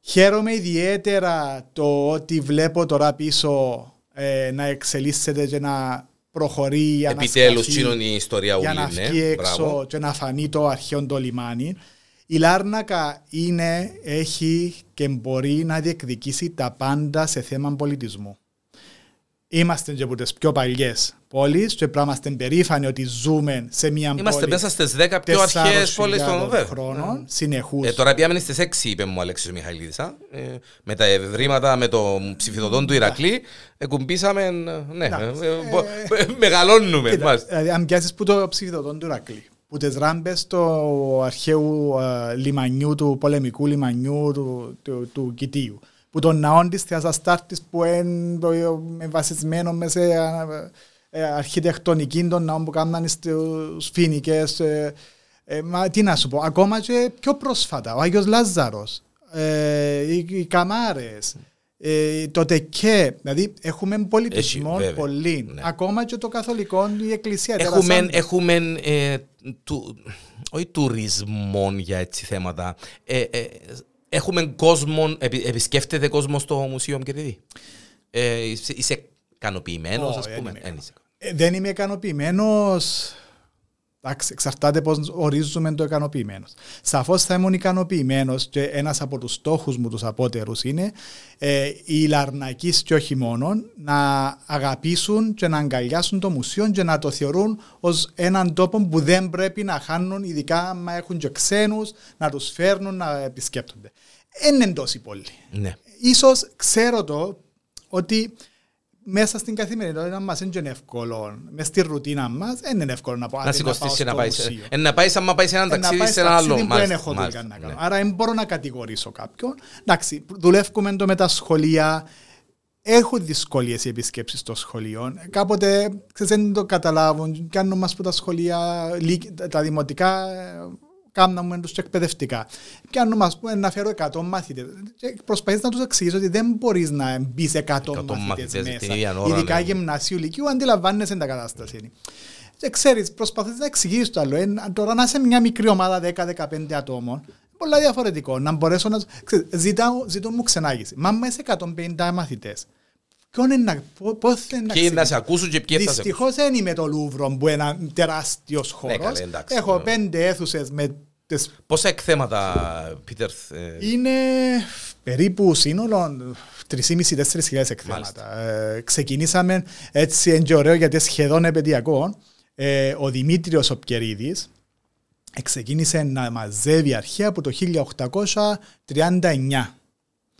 Χαίρομαι ιδιαίτερα το ότι βλέπω τώρα πίσω ε, να εξελίσσεται και να προχωρεί για να Επιτέλους, σκαφεί, τσίνον η ιστορία για ούλη, να ναι. βγει έξω Μπράβο. και να φανεί το αρχαίο το λιμάνι. Η Λάρνακα είναι, έχει και μπορεί να διεκδικήσει τα πάντα σε θέμα πολιτισμού. Είμαστε και από τις πιο παλιές πόλεις και πρέπει να είμαστε περήφανοι ότι ζούμε σε μια Είμαστε πόλη μέσα στις 10 πιο αρχαίες πόλεις των 4.000 βέβαια. χρόνων, συνεχούς. Ε, τώρα πιάμε στις 6 είπε μου ο Αλέξης ο Μιχαηλίδης. α. Ε, με τα ευρήματα, με το ψηφιδωτόν του Ηρακλή, εκουμπήσαμε, ε, ναι, Εντάξει. ε, ε, μπο- ε, μεγαλώνουμε. Κοίτα, μάλιστα. δηλαδή, αν πιάσεις που το ψηφιδωτόν του Ηρακλή, που τις ράμπες του αρχαίου ε, λιμανιού, του πολεμικού λιμανιού του, του, του Κιτίου, που τον ναόν της Θεάς Αστάρτης που είναι βασισμένο μες σε ε, ε, αρχιτεκτονική των ναών που κάναν στους Φίνικες. ε, ε, μα τι να σου πω, ακόμα και πιο πρόσφατα, ο Άγιος Λάζαρος, ε, οι, οι Καμάρες, ε, το ΤΕΚΕ, δηλαδή έχουμε πολιτισμό Έχει, βέβαια, πολύ. ναι. Ακόμα και το καθολικό, η εκκλησία. Έχουμε, τερασάν- έχουμε ε, του, όχι τουρισμό για έτσι θέματα. Ε, ε, έχουμε κόσμο, επι, επισκέφτεται κόσμος στο Μουσείο Κερδίδη. Ε, είσαι, είσαι ικανοποιημένος, Όχι, ας δεν πούμε; είμαι Εν είσαι. Ε, δεν είμαι ικανοποιημένος. Εντάξει, εξαρτάται πώς ορίζουμε το ικανοποιημένος. Σαφώς θα ήμουν ικανοποιημένος και ένας από τους στόχους μου, τους απότερους, είναι ε, οι Λαρνακοί και όχι μόνο να αγαπήσουν και να αγκαλιάσουν το μουσείο και να το θεωρούν ως έναν τόπο που δεν πρέπει να χάνουν, ειδικά αν έχουν και ξένους, να τους φέρνουν να επισκέπτονται. Δεν είναι τόσοι πολλοί. Ναι. Ίσως ξέρω το ότι μέσα στην καθημερινότητα μας δεν είναι εύκολο. Μες στη ρουτίνα μας δεν είναι εύκολο να, πάω, Να σηκωστείς και στο να πάεις σε- μουσείο. ε, να πάεις σαν να πάεις σε έναν Ε, να ταξίδι πάεις σε ένα άλλο. ταξίδι που δεν Μάλιστα, έχω δουλειά μάλιστα, να κάνω. ναι. Άρα δεν μπορώ να κατηγορήσω κάποιον. Εντάξει, δουλεύουμε το με τα σχολεία. Έχουν δυσκολίες οι επισκέψεις των σχολείων. Κάποτε ξέρεις, δεν το καταλάβουν. Κάνουν μα που τα σχολεία, λύκ- τα δημοτικά, ε, κάνουμε τους εκπαιδευτικά. Πιάνουν μας πούμε, να φέρω 100 μαθητές. Προσπαθείς να τους εξηγήσει ότι δεν μπορείς να μπεις σε 100, 100 μαθητέ μαθητές μέσα. την ίδια ώρα, Ειδικά ναι. γυμνασίου, λυκείου, αντιλαμβάνεσαι τα κατάσταση. Και ξέρεις, προσπαθείς να εξηγήσεις το άλλο. Ε, τώρα να είσαι μια μικρή ομάδα 10-15 ατόμων, πολλά διαφορετικό. Να μπορέσω να. Ξέρεις, ζητάω, ζητώ μου ξενάγηση. Μα με είσαι 150 μαθητές. Ποιον είναι να. Πώς θα να Και να ξέρεις; σε ακούσουν και ποιοι θα σε ακούσουν. Δυστυχώ δεν είμαι το Λούβρο που είναι ένας τεράστιος χώρο. καλέ, εντάξει, Έχω ναι. πέντε αίθουσες με τις Πόσα εκθέματα, Πίτερ, ε, είναι περίπου σύνολο 3.500-4.000 εκθέματα. Μάλιστα. Ε, ξεκινήσαμε έτσι είναι και ωραίο γιατί είναι σχεδόν επαιδειακό. Ε, ο Δημήτριος ο Πκερίδης ξεκίνησε να μαζεύει αρχαία από το 1839.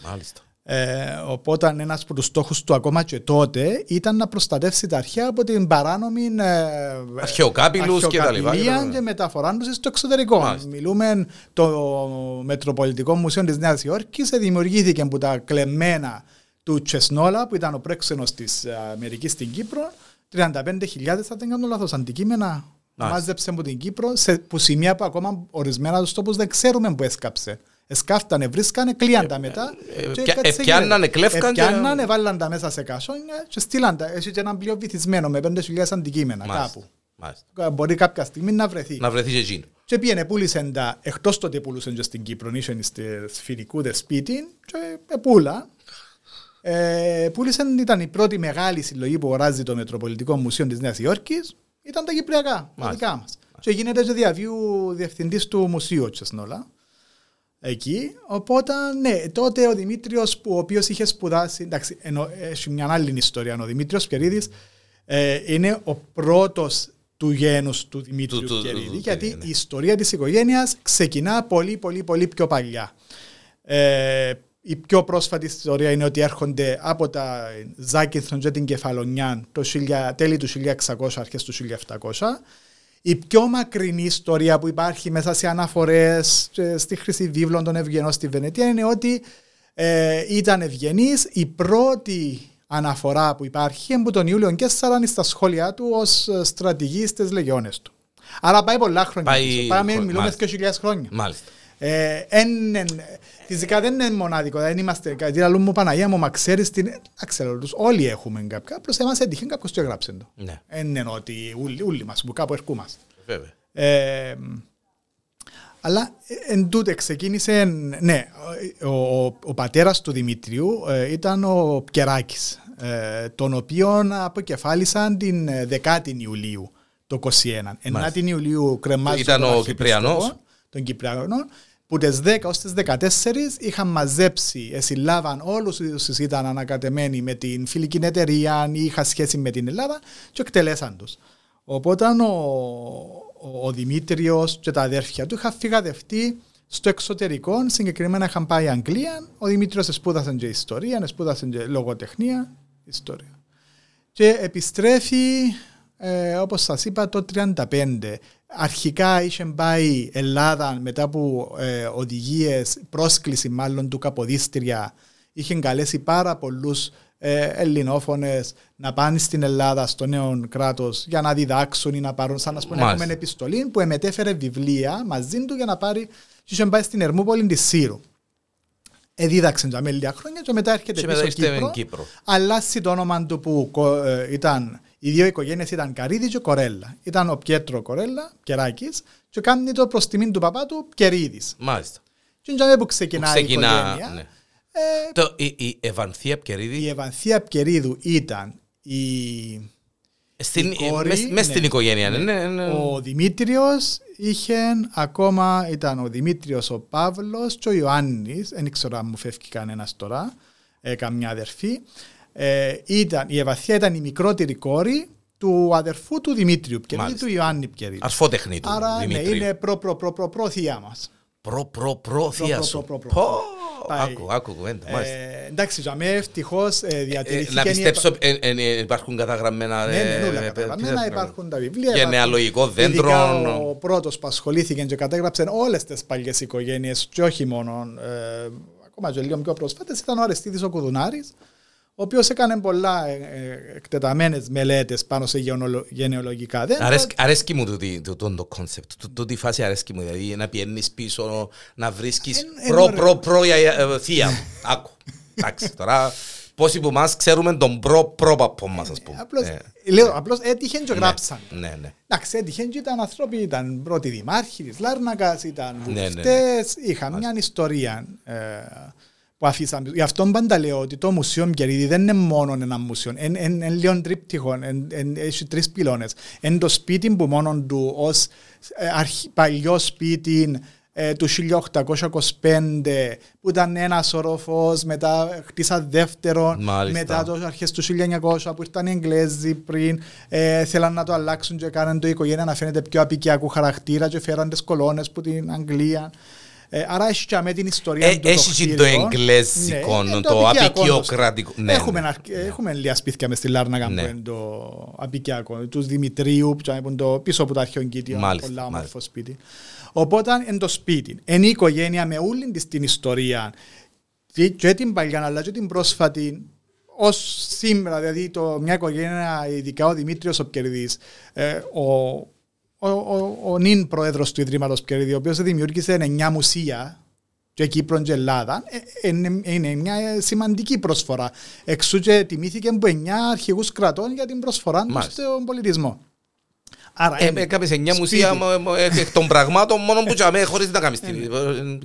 μάλιστα. Ε, οπότε ένας από τους στόχους του ακόμα και τότε ήταν να προστατεύσει τα αρχαία από την παράνομη ε, Αρχαιοκάπηλους και τα λοιπά. αρχαιοκαπηλεία και μεταφορά τους στο εξωτερικό. Μάλιστα. Μιλούμε το Μετροπολιτικό Μουσείο της Νέας Υόρκης ε, δημιουργήθηκε από τα κλεμμένα του Τσεσνόλα που ήταν ο πρέξενος της ε, Αμερικής στην Κύπρο 35.000 θα δεν κάνω λάθος αντικείμενα Μάλιστα. μάζεψε από την Κύπρο σε, που σημεία που ακόμα ορισμένα τους τόπους δεν ξέρουμε που έσκαψε. Εσκάφτανε, βρίσκανε, κλείαν τα μετά. ε, και πια- κάτσε επιάννανε, γίνεται. κλέφκαν και- Επιάννανε, βάλαν τα μέσα σε κασόνια και στείλαν τα. Έχει και ένα πλοίο βυθισμένο με 5.000 αντικείμενα Μάλιστα. κάπου. Μάλιστα. Μπορεί κάποια στιγμή να βρεθεί. Να βρεθεί και εκείνο. Και πήγαινε, πούλησε τα, εκτός το ότι πουλούσαν και στην Κύπρο, είχε στη σφυρικού δε σπίτι και πούλα. Ε, πούλησαν, ήταν η πρώτη μεγάλη συλλογή που αγοράζει το Μετροπολιτικό Μουσείο της Νέας Υόρκης, ήταν τα Κυπριακά, τα Μάλιστα. δικά μας. Και γίνεται και διαβίου διευθυντής του μουσείου ο Τσεσνόλα. Εκεί, οπότε ναι, τότε ο Δημήτριος που ο οποίος είχε σπουδάσει, εντάξει, ενώ, έχει μια άλλη ιστορία, ο Δημήτριος Πιερίδης ε, είναι ο πρώτος του γένους του Δημήτριου Του- του- του- Πιερίδη, του- γιατί ναι. η ιστορία της οικογένειας ξεκινά πολύ πολύ πολύ πιο παλιά. Ε, η πιο πρόσφατη ιστορία είναι ότι έρχονται από τα Ζάκυνθρον και την Κεφαλονιά το 1000 τέλη του 1600, αρχές του 1700. Η πιο μακρινή ιστορία που υπάρχει μέσα σε αναφορές και στη Χρυσή Βίβλο των Ευγενών στη Βενετία είναι ότι ε, ήταν ευγενής. Η πρώτη αναφορά που υπάρχει είναι από τον Ιούλιο Κέσσαραν στα σχόλιά του ως ε, στρατηγής στις λεγιώνες του. Άρα πάει πολλά χρόνια. Πάει πίσω. Πάμε, χρο- μιλούμε μάλιστα. 2.000 χρόνια. Μάλιστα. Ε, εν- εν- φυσικά δεν είναι μοναδικό, δεν είμαστε κάτι άλλο μου Παναγία μου, μα ξέρεις την... Ξέρω τους, όλοι έχουμε κάποια, απλώς εμάς έτυχε κάποιος και έγραψε το. Ναι, Δεν είναι ότι όλοι, όλοι μας που κάπου ερχόμαστε. βέβαια. Ε, αλλά ε, εν τούτε ξεκίνησε, ναι, ο, ο, ο πατέρας του Δημητρίου ε, ήταν ο Πκεράκης, ε, τον οποίον αποκεφάλισαν την ε, 10η Ιουλίου το 21. 9η Ιουλίου κρεμάζει Ήταν τον ο Αρχιεπίσκοπο, Κυπριανός. Τον Κυπριανό, που τις 10 ως τις 14 είχαν μαζέψει, ε, συλλάβαν όλους όσους ήταν ανακατεμένοι με την φιλική εταιρεία ή είχαν σχέση με την Ελλάδα και εκτελέσαν τους. Οπότε ο, ο, ο Δημήτριος και τα αδέρφια του είχαν φυγαδευτεί στο εξωτερικό, συγκεκριμένα είχαν πάει Αγγλία. Ο Δημήτριος σπούδασε και ιστορία, σπούδασε και λογοτεχνία, ιστορία. Και επιστρέφει, ε, όπως σας είπα, το 1935. Αρχικά είχε πάει Ελλάδα μετά από ε, οδηγίες, πρόσκληση μάλλον του Καποδίστρια. Είχε καλέσει πάρα πολλούς ε, ελληνόφωνες να πάνε στην Ελλάδα, στο νέο κράτος, για να διδάξουν ή να πάρουν, σαν να πούμε, Μάλιστα. έχουμε επιστολή που εμετέφερε βιβλία μαζί του για να πάρει και είχε πάει στην Ερμούπολη της Σύρου. Εδίδαξε για μέλη χρόνια και μετά έρχεται Και πίσω μετά ήρθε Κύπρο, εν Κύπρο. αλλάσει το όνομα του που κο- ε, ήταν, οι δύο οικογένειες ήταν Καρίδη και Κορέλα. Ήταν ο Πιέτρο Κορέλα, Κεράκης, και κάνει το προς τιμήν του παπά του Κερίδης. Μάλιστα. Και είναι εκεί που ξεκινάει η Ξεκινά. οικογένεια. ναι. Ε, Το, η, η Ευανθία η Πκερίδη. Ευανθία Πκερίδου ήταν η, Στην, η κόρη, μες, μες ναι. στην οικογένεια, ναι. ναι, ναι. Ο Δημήτριος είχε ακόμα, ήταν ο Δημήτριος, ο Παύλος και ο Ιωάννης, δεν ξέρω αν μου φεύγει κανένας τώρα, ε, καμιά αδερφή. Ε, ήταν, η Ευανθία ήταν η μικρότερη κόρη του αδερφού του Δημήτριου Πιερίδη, Μάλιστα. του Ιωάννη Πιερίδη. Αρφότεχνη του Άρα ναι, Δημήτριου. είναι προ προ προ προ προ θεία μας. Προ, προ, προ, θεία προ, σου. προ, προ, Πω, Πάει. Άκου, άκου κουβέντα, μάλιστα. Ε, εντάξει, για μέ ευτυχώς ε, Ε, διατηρήθηκε... Να η- πιστέψω, ε, ε, ε, υπάρχουν καταγραμμένα... Ναι, ναι, ε, όλα ε, καταγραμμένα, ε, υπάρχουν τα βιβλία. Γενεαλογικό υπάρχουν- δέντρο. Ειδικά ο πρώτος που ασχολήθηκε και κατέγραψε όλες τις παλιές οικογένειες και όχι μόνο, ε, ακόμα και λίγο πιο πρόσφατες, ήταν ο Αριστείδης ο Κουδουνάρης, ο οποίος έκανε πολλά ε, ε, εκτεταμένες μελέτες πάνω σε γεωνολο- γενεολογικά δέντρα. Αρέσκει- Αρέσκει μου τούτη- το- το το concept, το- τούτη φάση αρέσκει μου, δηλαδή να πιένεις πίσω, να βρίσκεις Εν- εν προ, ωραίο. προ, προ, για- ε, θεία μου. Άκου, εντάξει, τώρα πόσοι που μας ξέρουμε τον προ, προ παππό μας, ας πούμε. Απλώς, Ε, λέω, απλώς έτυχε και ναι, γράψαν. Ναι, ναι. Εντάξει, έτυχε και ήταν άνθρωποι, ήταν πρώτοι δημάρχοι της Λάρνακας, ήταν Ναι, ναι, ναι. βουλευτές, είχαν μια ιστορία ε, που αφήσαμε. Γι' αυτό πάντα λέω ότι το Μουσείο Μπιερίδη δεν είναι μόνο ένα μουσείο, είναι λίγο τρίπτυχο, εν- εν- έχει τρεις πυλώνες. Είναι το σπίτι που μόνο του ως ε, αρχι- παλιό σπίτι ε, του 1825 που ήταν ένας οροφός, μετά χτίσα δεύτερον, Μάλιστα. μετά το αρχές του 1900 που ήρθαν οι Εγγλέζοι πριν, ε, θέλαν να το αλλάξουν και κάναν το η οικογένεια να φαίνεται πιο απικιακού χαρακτήρα και φέραν τις κολόνες που την Αγγλία. Ε, άρα έχεις και με την ιστορία Ε, του το έχεις και το κτίριο. εγγλέζικο, Ναι, είναι το απικιακό απικιοκρατικό. Ναι, έχουμε, ναι. αρκ- έχουμε λίγα σπίτια μες στη Λάρνακα Ναι. που είναι το απικιακό. Τους Δημητρίου που είναι το πίσω από το αρχαιοκήτιο. Μάλιστα, Πολλά όμορφο μάλιστα. σπίτι. Οπότε είναι το σπίτι. Είναι η οικογένεια με όλη της την ιστορία και, και την παλιά αλλά και την πρόσφατη ως σήμερα, δηλαδή το, μια οικογένεια, ειδικά ο Δημήτριος ο Πκερδής, ε, ο, ο, ο, ο νυν πρόεδρος του Ιδρύματος Πκερδή, ο οποίος δημιούργησε εννιά μουσεία και Κύπρο και Ελλάδα, ε, είναι, είναι μια σημαντική προσφορά. Εξού και τιμήθηκε από εννιά αρχηγούς κρατών για την προσφορά τους Μάλιστα. στον πολιτισμό. Άρα, Ε, είναι Έκαμε σε μια σπίτι. μουσεία μ- μ- εκ εκ των πραγμάτων μόνο που τζαμέ χωρίς να κάνεις την...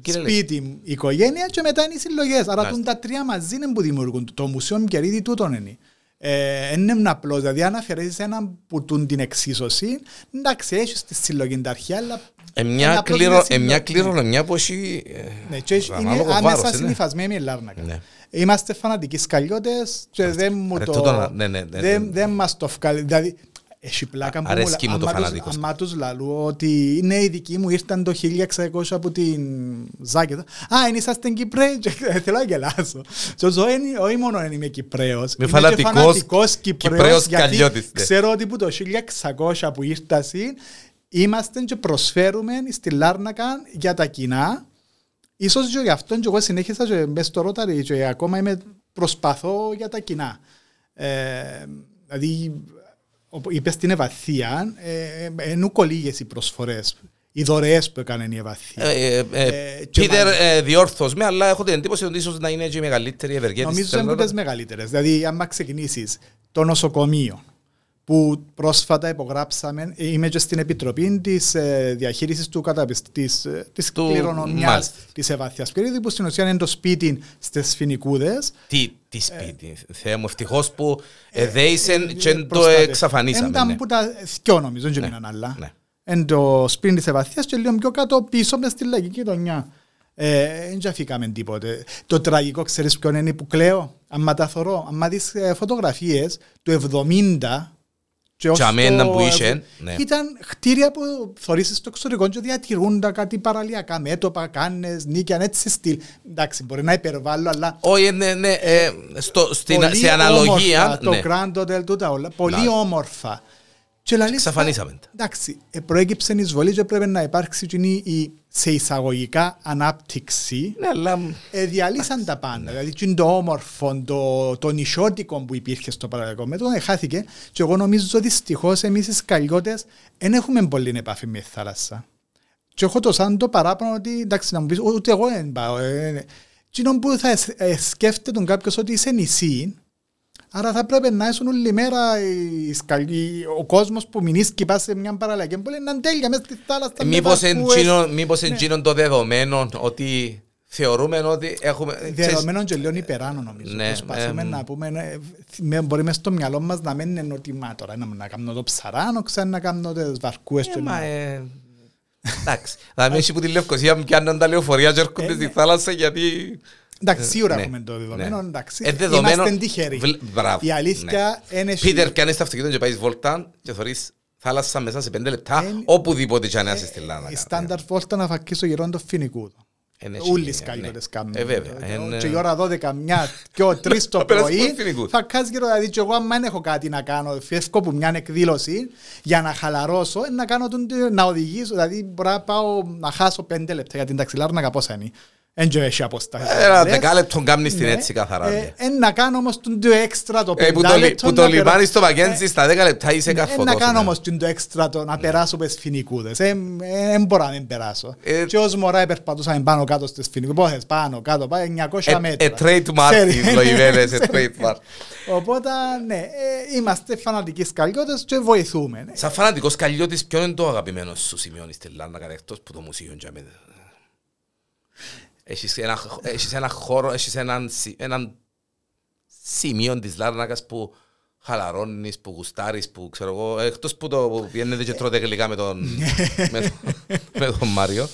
Κύριε Λέξη. σπίτι, οικογένεια και μετά είναι οι συλλογές. Άρα Μάλιστα. τούν τα τρία μαζί είναι που δημιουργούν. Το Μουσείο Μπιερίδη τούτον είναι. Ε, είναι ένα απλό, δηλαδή αν αφαιρέσεις έναν που τούν την εξίσωση, εντάξει, έχεις τη συλλογή τα αρχαία, αλλά Ε, είναι μια απλώς κλήρο- μια ε, μια συλλογή. κληρονομιά που έχει ε, Ναι, και έχει- είναι ανάλογο άμεσα βάρος, είναι. συνυφασμένη με η Λάρνακα. Ναι. Είμαστε φανατικοί σκαλιώτες και δεν μου Ρε, το... τούτο, ναι, ναι, ναι, δεν, ναι. δεν μας το βγάλει. Δηλαδή, έχει πλάκα που Αρέσκει μου το άμα τους- φανατικός. άμα τους λαλού ότι είναι οι δικοί μου ήρθαν το 1600 από την Ζάκεδα. Α, είναι είσαστε Κυπρέοι και θέλω να γελάσω. Και ο Ζωέ είναι- όχι μόνο είμαι Κυπρέος, Είμαι είμαι και φανατικός φανατικός Κυπρέος Κυπρέος γιατί Καλλιώτης, ναι. ξέρω ότι που το 1600 που ήρθασαι είμαστε και προσφέρουμε στη Λάρνακα για τα κοινά Ίσως και γι' αυτό και εγώ συνέχισα και μες στο Rotary και ακόμα είμαι, προσπαθώ για τα κοινά. Ε, δηλαδή, οπ- είπες στην Ευαθία, ε, ε, ενώ κολλήγες οι προσφορές, οι δωρεές που έκανε η Ευαθία. Ε, ε, ε, Ε, και Πίτερ, μάλιστα. ε, διόρθως με, αλλά έχω την εντύπωση ότι ίσως να είναι και η μεγαλύτερη ευεργέτηση. Νομίζω στην είναι από Ελλάδα. τις μεγαλύτερες. Δηλαδή, άμα ξεκινήσεις το νοσοκομείο, που πρόσφατα υπογράψαμε, ε, είμαι και στην Επιτροπή της ε, διαχείρισης του καταπιστ... της, ε, της Του- κληρονομιάς μάλιστα. της Ευάθειας Πυρίδη, που στην ουσία είναι το σπίτι στις Φινικούδες, Τι, τι σπίτι. Θεέ μου, ευτυχώς που εδέησεν και το προστατεύει. εξαφανίσαμε. Ήταν ναι. που τα δυο νομίζω, δεν Ναι, μείναν άλλα. ναι. Εν το σπίτι της Ευαθίας και λίγο πιο κάτω πίσω μες στη λαϊκή γειτονιά. Δεν ε, αφήκαμε τίποτε. Το τραγικό ξέρεις ποιον είναι που κλαίω; Αν τα θωρώ, αν δεις ε, φωτογραφίες του 70 και ως Τζαμέντα το- που είσαι, ναι. Ήταν κτίρια που θωρείς στο εξωτερικό και διατηρούν τα κάτι παραλιακά μέτωπα, κάνες, νίκιαν, έτσι στυλ. Εντάξει, μπορεί να υπερβάλλω, αλλά Όχι, ναι, ναι, ε, στο, στην, πολύ σε αναλογία. όμορφα, ναι. Το Grand Hotel, τούτα όλα. Πολύ Ναι. όμορφα. Και λαλείς, Εξαφανίσαμε τα. Εντάξει, ε, προέκυψε η εισβολή και πρέπει να υπάρξει και η σε εισαγωγικά ανάπτυξη. Ναι, αλλά Ε, διαλύσαν τα πάντα. Δηλαδή, και το όμορφο, το, το νησιώτικο που υπήρχε στο παραδικό μέτρο, ε, χάθηκε. Και εγώ νομίζω δυστυχώς εμείς οι σκαλιώτες δεν έχουμε πολύ επαφή με τη θάλασσα. Και έχω το σαν το παράπονο ότι εντάξει, να μου πεις, ούτε εγώ δεν πάω. Ε, τι που θα ες, ε, σκέφτεται κάποιος ότι είσαι νησί, άρα θα πρέπει να ήσουν όλη μέρα οι σκαλί, ο κόσμος που μηνύσκει πας σε μια παραλλαγή. Μπορεί να είναι τέλεια μέσα στη θάλασσα. με μήπως βαρκούες. εντζήνων- μήπως Ναι. εντζήνων το δεδομένο ότι θεωρούμε ότι έχουμε. Δεδομένων και λίγο υπεράνω νομίζω. Ναι, Προσπαθούμε εμ. να πούμε, ε, με- μπορεί μες στο μυαλό μας να μην είναι ότι μα τώρα να, να κάνω το ψαράνο, ξανά να κάνω τις βαρκούες και Ε, μα, να- ε, Εντάξει. Δηλαδή, εσύ που τη Λευκοσία μου πιάνναν τα λεωφορεία και έρχονται Ε, στη ναι. θάλασσα γιατί. Εντάξει, σίγουρα ναι, έχουμε το δεδομένο, ναι. εντάξει. Ε, δεδομένο- Είμαστε τυχεροί. Βλ- μπράβο, Η αλήθεια είναι... Πίτερ, πιάνεις το αυτοκίνητος και πάεις βόλτα και θωρείς θάλασσα μέσα σε πέντε λεπτά, Ε, οπουδήποτε και αν είσαι στη Λάνα. Η στάνταρ βόλτα να φακίσω γύρω το φινικού. Είναι Όλοι οι έτσι, σκαλιώτες ναι. κάνουν. Ε, βέβαια. Είναι- Και η ώρα 12, μια, δυο, τρεις το Θα περάσει πρωί, πολύ φοινικούς. θα κάτσεις γύρω, δηλαδή και εγώ άμα δεν έχω κάτι να κάνω, φεύγω από μια εκδήλωση για να χαλαρώσω, να κάνω τον, να οδηγήσω, δηλαδή μπορώ να πάω να χάσω πέντε λεπτά για την ταξιλάρνα πόσα είναι. Εν και έχει απόσταση. Ένα Λες. δεκάλεπτο κάνεις την Ναι. έτσι καθαρά. Ε, ναι. ε, να κάνω όμως τον το έξτρα το Ε, που το, λι- πεντάλεπτο που το να περάσω. λιμάνι στο Μακέντζι στα 10 λεπτά είσαι Ε, καρφωτός. να κάνω ναι. όμως τον το έξτρα το να περάσω πες φοινικούδες. Ε, ε, Δεν μπορώ να μην περάσω. Ε, Και ως μωρά περπατούσαμε πάνω κάτω στις φοινικούδες. Πόθες πάνω κάτω, πάει 900 Ε, μέτρα. ε, trademark Ξέρεις. οι λογιμένες, ε, Ξέρεις. trademark. Οπότε, ναι, ε, είμαστε φανατικοί σκαλιώτες και βοηθούμε. Σαν φανατικός καλλιώτης, ποιο είναι το αγαπημένο σου σημείο στη Λάνα, κατά εκτός που το μουσείο για μένα. Έχεις ένα, έχεις ένα χώρο, έχεις έναν, σι- έναν σημείο της Λάρνακας που χαλαρώνεις, που γουστάρεις, που ξέρω εγώ, εκτός που το που πιένετε και τρώτε γλυκά με τον, με, τον- με τον Μάριο.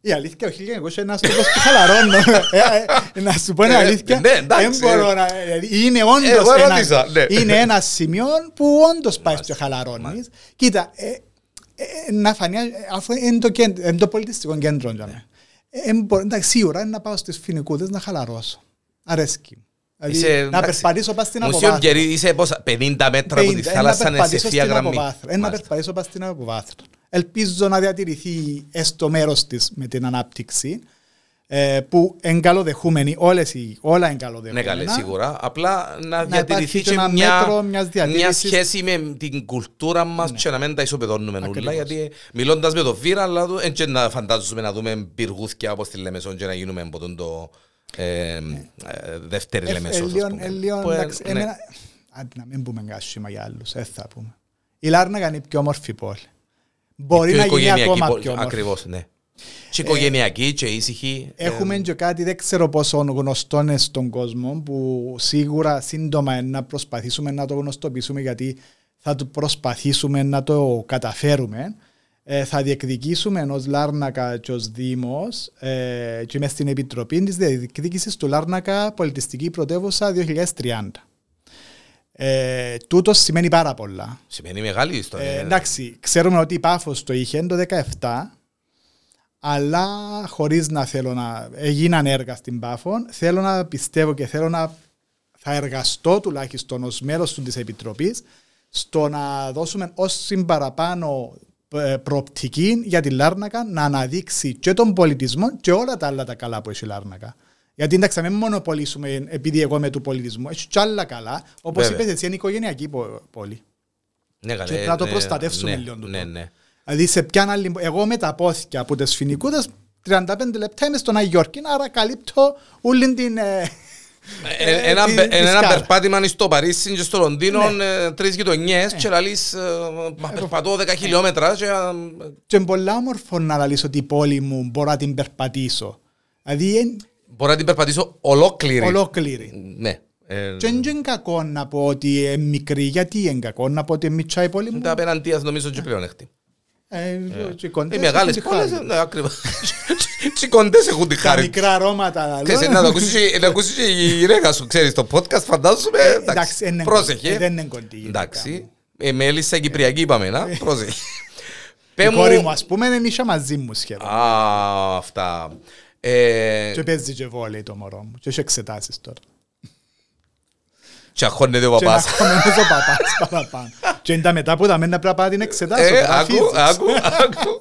Η αλήθεια, ο 1900 είναι ένας τόπος που χαλαρώνω. Ε, ε, Να σου πω την Ε, αλήθεια. ναι, εντάξει. δεν μπορώ να- δηλαδή, Είναι όντως Εγώ ένα- ρώτησα, ναι. είναι ένα σημείο που όντως πάει και χαλαρώνεις. Κοίτα, ε, ε, να φανεί, ε, αφού είναι το, κέντρο- είναι το πολιτιστικό κέντρο για μένα. Ε, ε, μπο- εντάξει, σίγουρα είναι να πάω στις φοινικούδες να χαλαρώσω. Αρέσκει. Δηλαδή, Είσαι, να εντάξει, περπατήσω πας στην Μουσείο αποβάθρα. Γκερί, είσαι πόσα, 50 μέτρα από τη 50, θάλασσα να είναι σε περπατήσω θεία στην γραμμή. αποβάθρα. Ε, Να Μάλιστα. περπατήσω πας στην αποβάθρα. Ελπίζω να διατηρηθεί έστω μέρος της με την ανάπτυξη ε, που εγκαλοδεχούμενοι, όλες οι, όλα Ναι, εγκαλοδεχούμενα. καλέ, σίγουρα. Απλά να, υπάρχει διατηρηθεί και και ένα μια, μέτρο μιας μια διατήρησης. σχέση με την κουλτούρα μας και να μην τα ισοπεδώνουμε όλα. Ακριβώς. Γιατί μιλώντας με το βίρα, αλλά δεν και να φαντάζομαι να δούμε πυργούθια όπως τη Λεμεσόν και να γίνουμε από τον το ε, ε, δεύτερη Ε, Λεμεσός. ε, ας λίγο- πούμε. ε, λίγο, Που, ε, εντάξει, ναι. εμένα- Άντε να μην πούμε κάσχημα για άλλους, δεν θα πούμε. Η Λάρνακα είναι η πιο όμορφη πόλη. Μπορεί Πιο να γίνει οικογενειακή ακόμα πόλη. πιο όμορφη. Ακριβώς, ναι. Και οικογενειακή και ήσυχη. ε, Έχουμε και κάτι, δεν ξέρω πόσο γνωστό είναι στον κόσμο, που σίγουρα σύντομα είναι να προσπαθήσουμε να το γνωστοποιήσουμε, γιατί θα το προσπαθήσουμε να το καταφέρουμε. Ε, θα διεκδικήσουμε ως Λάρνακα και ως Δήμος ε, και είμαι στην Επιτροπή της διεκδίκησης του Λάρνακα Πολιτιστική Πρωτεύουσα 2030. Ε, τούτος σημαίνει πάρα πολλά. Σημαίνει μεγάλη ιστορία. Ε, εντάξει, ξέρουμε ότι η Πάφος το είχε το 17, αλλά χωρίς να θέλω να... Έγιναν έργα στην Πάφο, θέλω να πιστεύω και θέλω να θα εργαστώ τουλάχιστον ως μέλος του της Επιτροπής στο να δώσουμε όση παραπάνω ε, προοπτική για τη Λάρνακα να αναδείξει και τον πολιτισμό και όλα τα άλλα τα καλά που έχει η Λάρνακα. Γιατί εντάξει, μην μονοπολίσουμε επειδή εγώ είμαι του πολιτισμού. Έχει και άλλα καλά. Όπως Βέβαια. είπες, εσύ είναι οικογενειακή πο- πόλη. ναι, καλέ, και πρέπει να το ναι, προστατεύσουμε ναι, λίγο τούτο. Ναι, ναι. Δηλαδή σε ποια άλλη. Εγώ με τα πόθηκια από τις φοινικούδε 35 λεπτά είμαι στον Αγιόρκη, άρα καλύπτω όλη την. ε, Ε, ε, Ένα τη- πε- τη ένα σκάλα. περπάτημα στο Παρίσι και στο Λονδίνο, Ναι. ε, τρεις γειτονιές και λαλείς ε, μα περπατώ 10 χιλιόμετρα και, ε, Και είναι πολλά όμορφο να λαλήσω ότι η πόλη μου μπορώ να την περπατήσω. Δηλαδή είναι μπορώ να την περπατήσω ολόκληρη. ολόκληρη. Ναι. Ε, Και δεν είναι κακό να πω ότι είναι μικρή, γιατί είναι κακό να πω ότι είναι μικρά η πόλη μου; Τα απέναντίας νομίζω και πλέον έχτη. Ε, και οι Οι κοντές μεγάλες έχουν τη πόλεις, χάρη. ναι, ακριβώς. Και οι κοντές έχουν τη Τα χάρη. μικρά αρώματα. λέω. Ξέρεις, να το ακούσεις να ακούσεις και η γυναίκα σου, ξέρεις, το podcast φαντάζομαι, Ε, εντάξει, εντάξει, είναι πρόσεχε. κοντή, δεν είναι κοντή η γυναίκα Εντάξει, ε, με έλισσα Κυπριακή είπαμε, να, πρόσεχε. Πέ Η κόρη μου μου, ας πούμε είναι ίσα μαζί μου σχεδόν. α, αυτά. Ε, Και παίζει και βόλεϊ το μωρό μου. Και έχει εξετάσεις τώρα. Και αγχώνεται ο Και να παπάς. χωμένος ο παπάς παραπάνω. Και είναι τα μετά που τα μένα πρέπει να πάω την εξετάσω. Ε, τώρα άκου, φύγεις. άκου, άκου.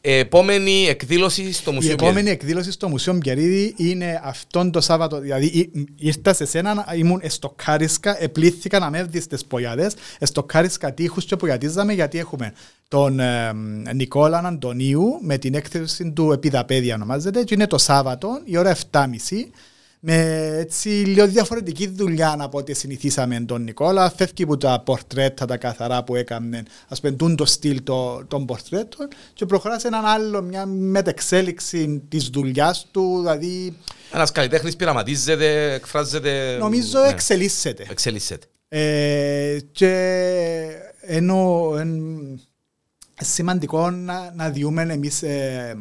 Ε, Επόμενη εκδήλωση στο Η Μουσείο επόμενη Μπιέλ. εκδήλωση στο Μουσείο Μπιερίδη είναι αυτόν το Σάββατο. Δηλαδή ή- ήρθα σε σένα, ήμουν στο Κάρισκα, επλήθηκα να με έρθεις στις πογιάδες, στο Κάρισκα τείχους και πογιατίζαμε γιατί έχουμε τον ε, Νικόλα Αντωνίου με την έκθεση του Επιδαπέδια ονομάζεται και είναι το Σάββατο η ώρα 7.30 με έτσι λίγο διαφορετική δουλειά από ό,τι συνηθίσαμε τον Νικόλα. Φεύγει από τα πορτρέτα τα καθαρά που έκαμε, ας πούμε, το στυλ το, των πορτρέτων και προχωράς σε έναν άλλο, μια μετεξέλιξη της δουλειάς του. Δηλαδή. Ένας καλλιτέχνης πειραματίζεται, εκφράζεται. Νομίζω ναι. εξελίσσεται. Εξελίσσεται. Ε, και ενώ εν, σημαντικό να, να διούμε εμείς ε,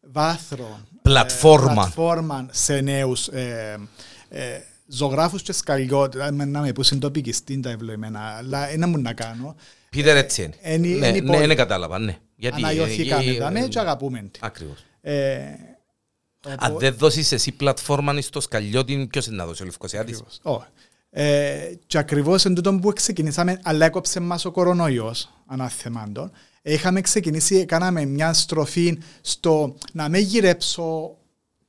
βάθρο πλατφόρμα. πλατφόρμα σε νέους ε, ε, ζωγράφους και σκαλιώτες, να με πούσουν τοπικιστή τα ευλογημένα, αλλά ένα μου να κάνω. Πείτε έτσι είναι. Ναι, ναι, ναι, κατάλαβα, ναι. Γιατί, Αναγιωθήκαμε τα με και αγαπούμε. Ακριβώς. Ε, Αν δεν δώσεις εσύ πλατφόρμα στο σκαλιώτη, ποιος είναι να δώσει ο Λευκοσιάτης; Ε, και ακριβώς εν τούτο που ξεκινήσαμε, αλλά έκοψε μας ο κορονοϊός, ανάθεμάντων, είχαμε ξεκινήσει, κάναμε μια στροφή στο να με γυρέψω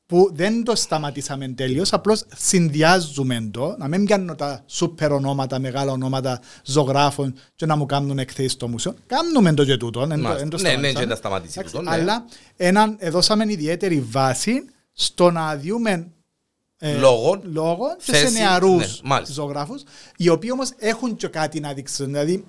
που δεν το σταματήσαμε τέλειω, απλώς συνδυάζουμε το, να μην πιάνω τα σούπερ ονόματα, μεγάλα ονόματα ζωγράφων και να μου κάνουν εκθέσεις στο μουσείο. Κάνουμε το και τούτο. Ναι, ναι, ναι, δεν τα σταματήσει τούτο. Ναι. Αλλά έναν, δώσαμε ιδιαίτερη βάση στο να διούμε ε, λόγων, λόγων σε νεαρούς ναι, ζωγράφους, οι οποίοι όμως έχουν και κάτι να δείξουν. Δηλαδή,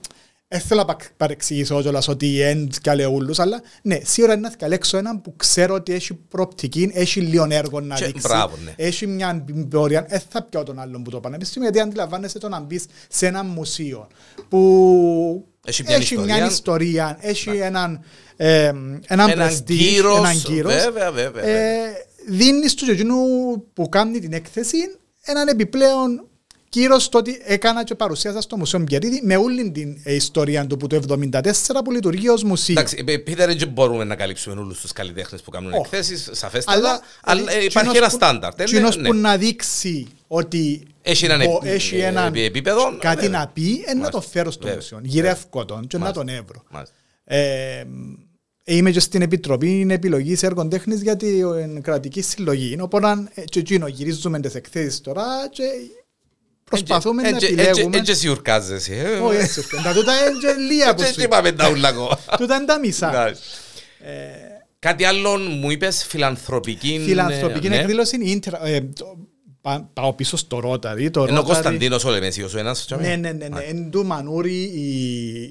δεν θέλω να παρεξηγήσω κιόλας ότι είναι ούλους, αλλά ναι, σίγουρα είναι να διαλέξω έναν που ξέρω ότι έχει προοπτική, έχει λίγο έργο να δείξει, μπράβο, ναι. έχει μια πορεία, δεν θα πιω τον άλλον που το πανεπιστήμιο, γιατί αντιλαμβάνεσαι το να μπεις σε ένα μουσείο που έχει μια, έχει ιστορία. μια ιστορία, έχει έναν, ε, έναν, έναν κύρος, έναν κύρος. Βέβαια, βέβαια. Ε, δίνεις του που κάνει την έκθεση έναν επιπλέον Κύριο το ότι έκανα και παρουσίασα στο Μουσείο Μπιερίδη με όλη την ιστορία του που το 1974 που λειτουργεί ως μουσείο. Εντάξει, Πίτερ, δεν μπορούμε να καλύψουμε όλους τους καλλιτέχνες που κάνουν oh. εκθέσεις, σαφέστατα. Αλλά, αλλά ε, υπάρχει ένα στάνταρ. Κοινός ναι. που να δείξει ότι έχει έναν έχει ένα επίπεδο. Κάτι ναι. να πει, ε, να το φέρω στο μουσείο. Γυρεύω τον και να τον έβρω. Ε, Είμαι και στην Επιτροπή Επιλογή Έργων Τέχνης για την κρατική συλλογή. Οπότε, και εκείνο γυρίζουμε τις εκθέσεις τώρα και Προσπαθούμε να επιλέγουμε. Έτσι εσύ ουρκάζεσαι. Όχι έτσι ουρκάζεσαι. Τούτα είναι λίγα που σου είπαμε τα ούλα εγώ. Τούτα είναι τα μισά. Ε, κάτι άλλο μου είπες φιλανθρωπική. Φιλανθρωπική ναι. εκδήλωση ε, Πάω πίσω στο Ρόταρι. Ενώ ο Κωνσταντίνος ο Λεμεσίος ο ένας. Ναι, ναι, ναι. Εν του Μανούρη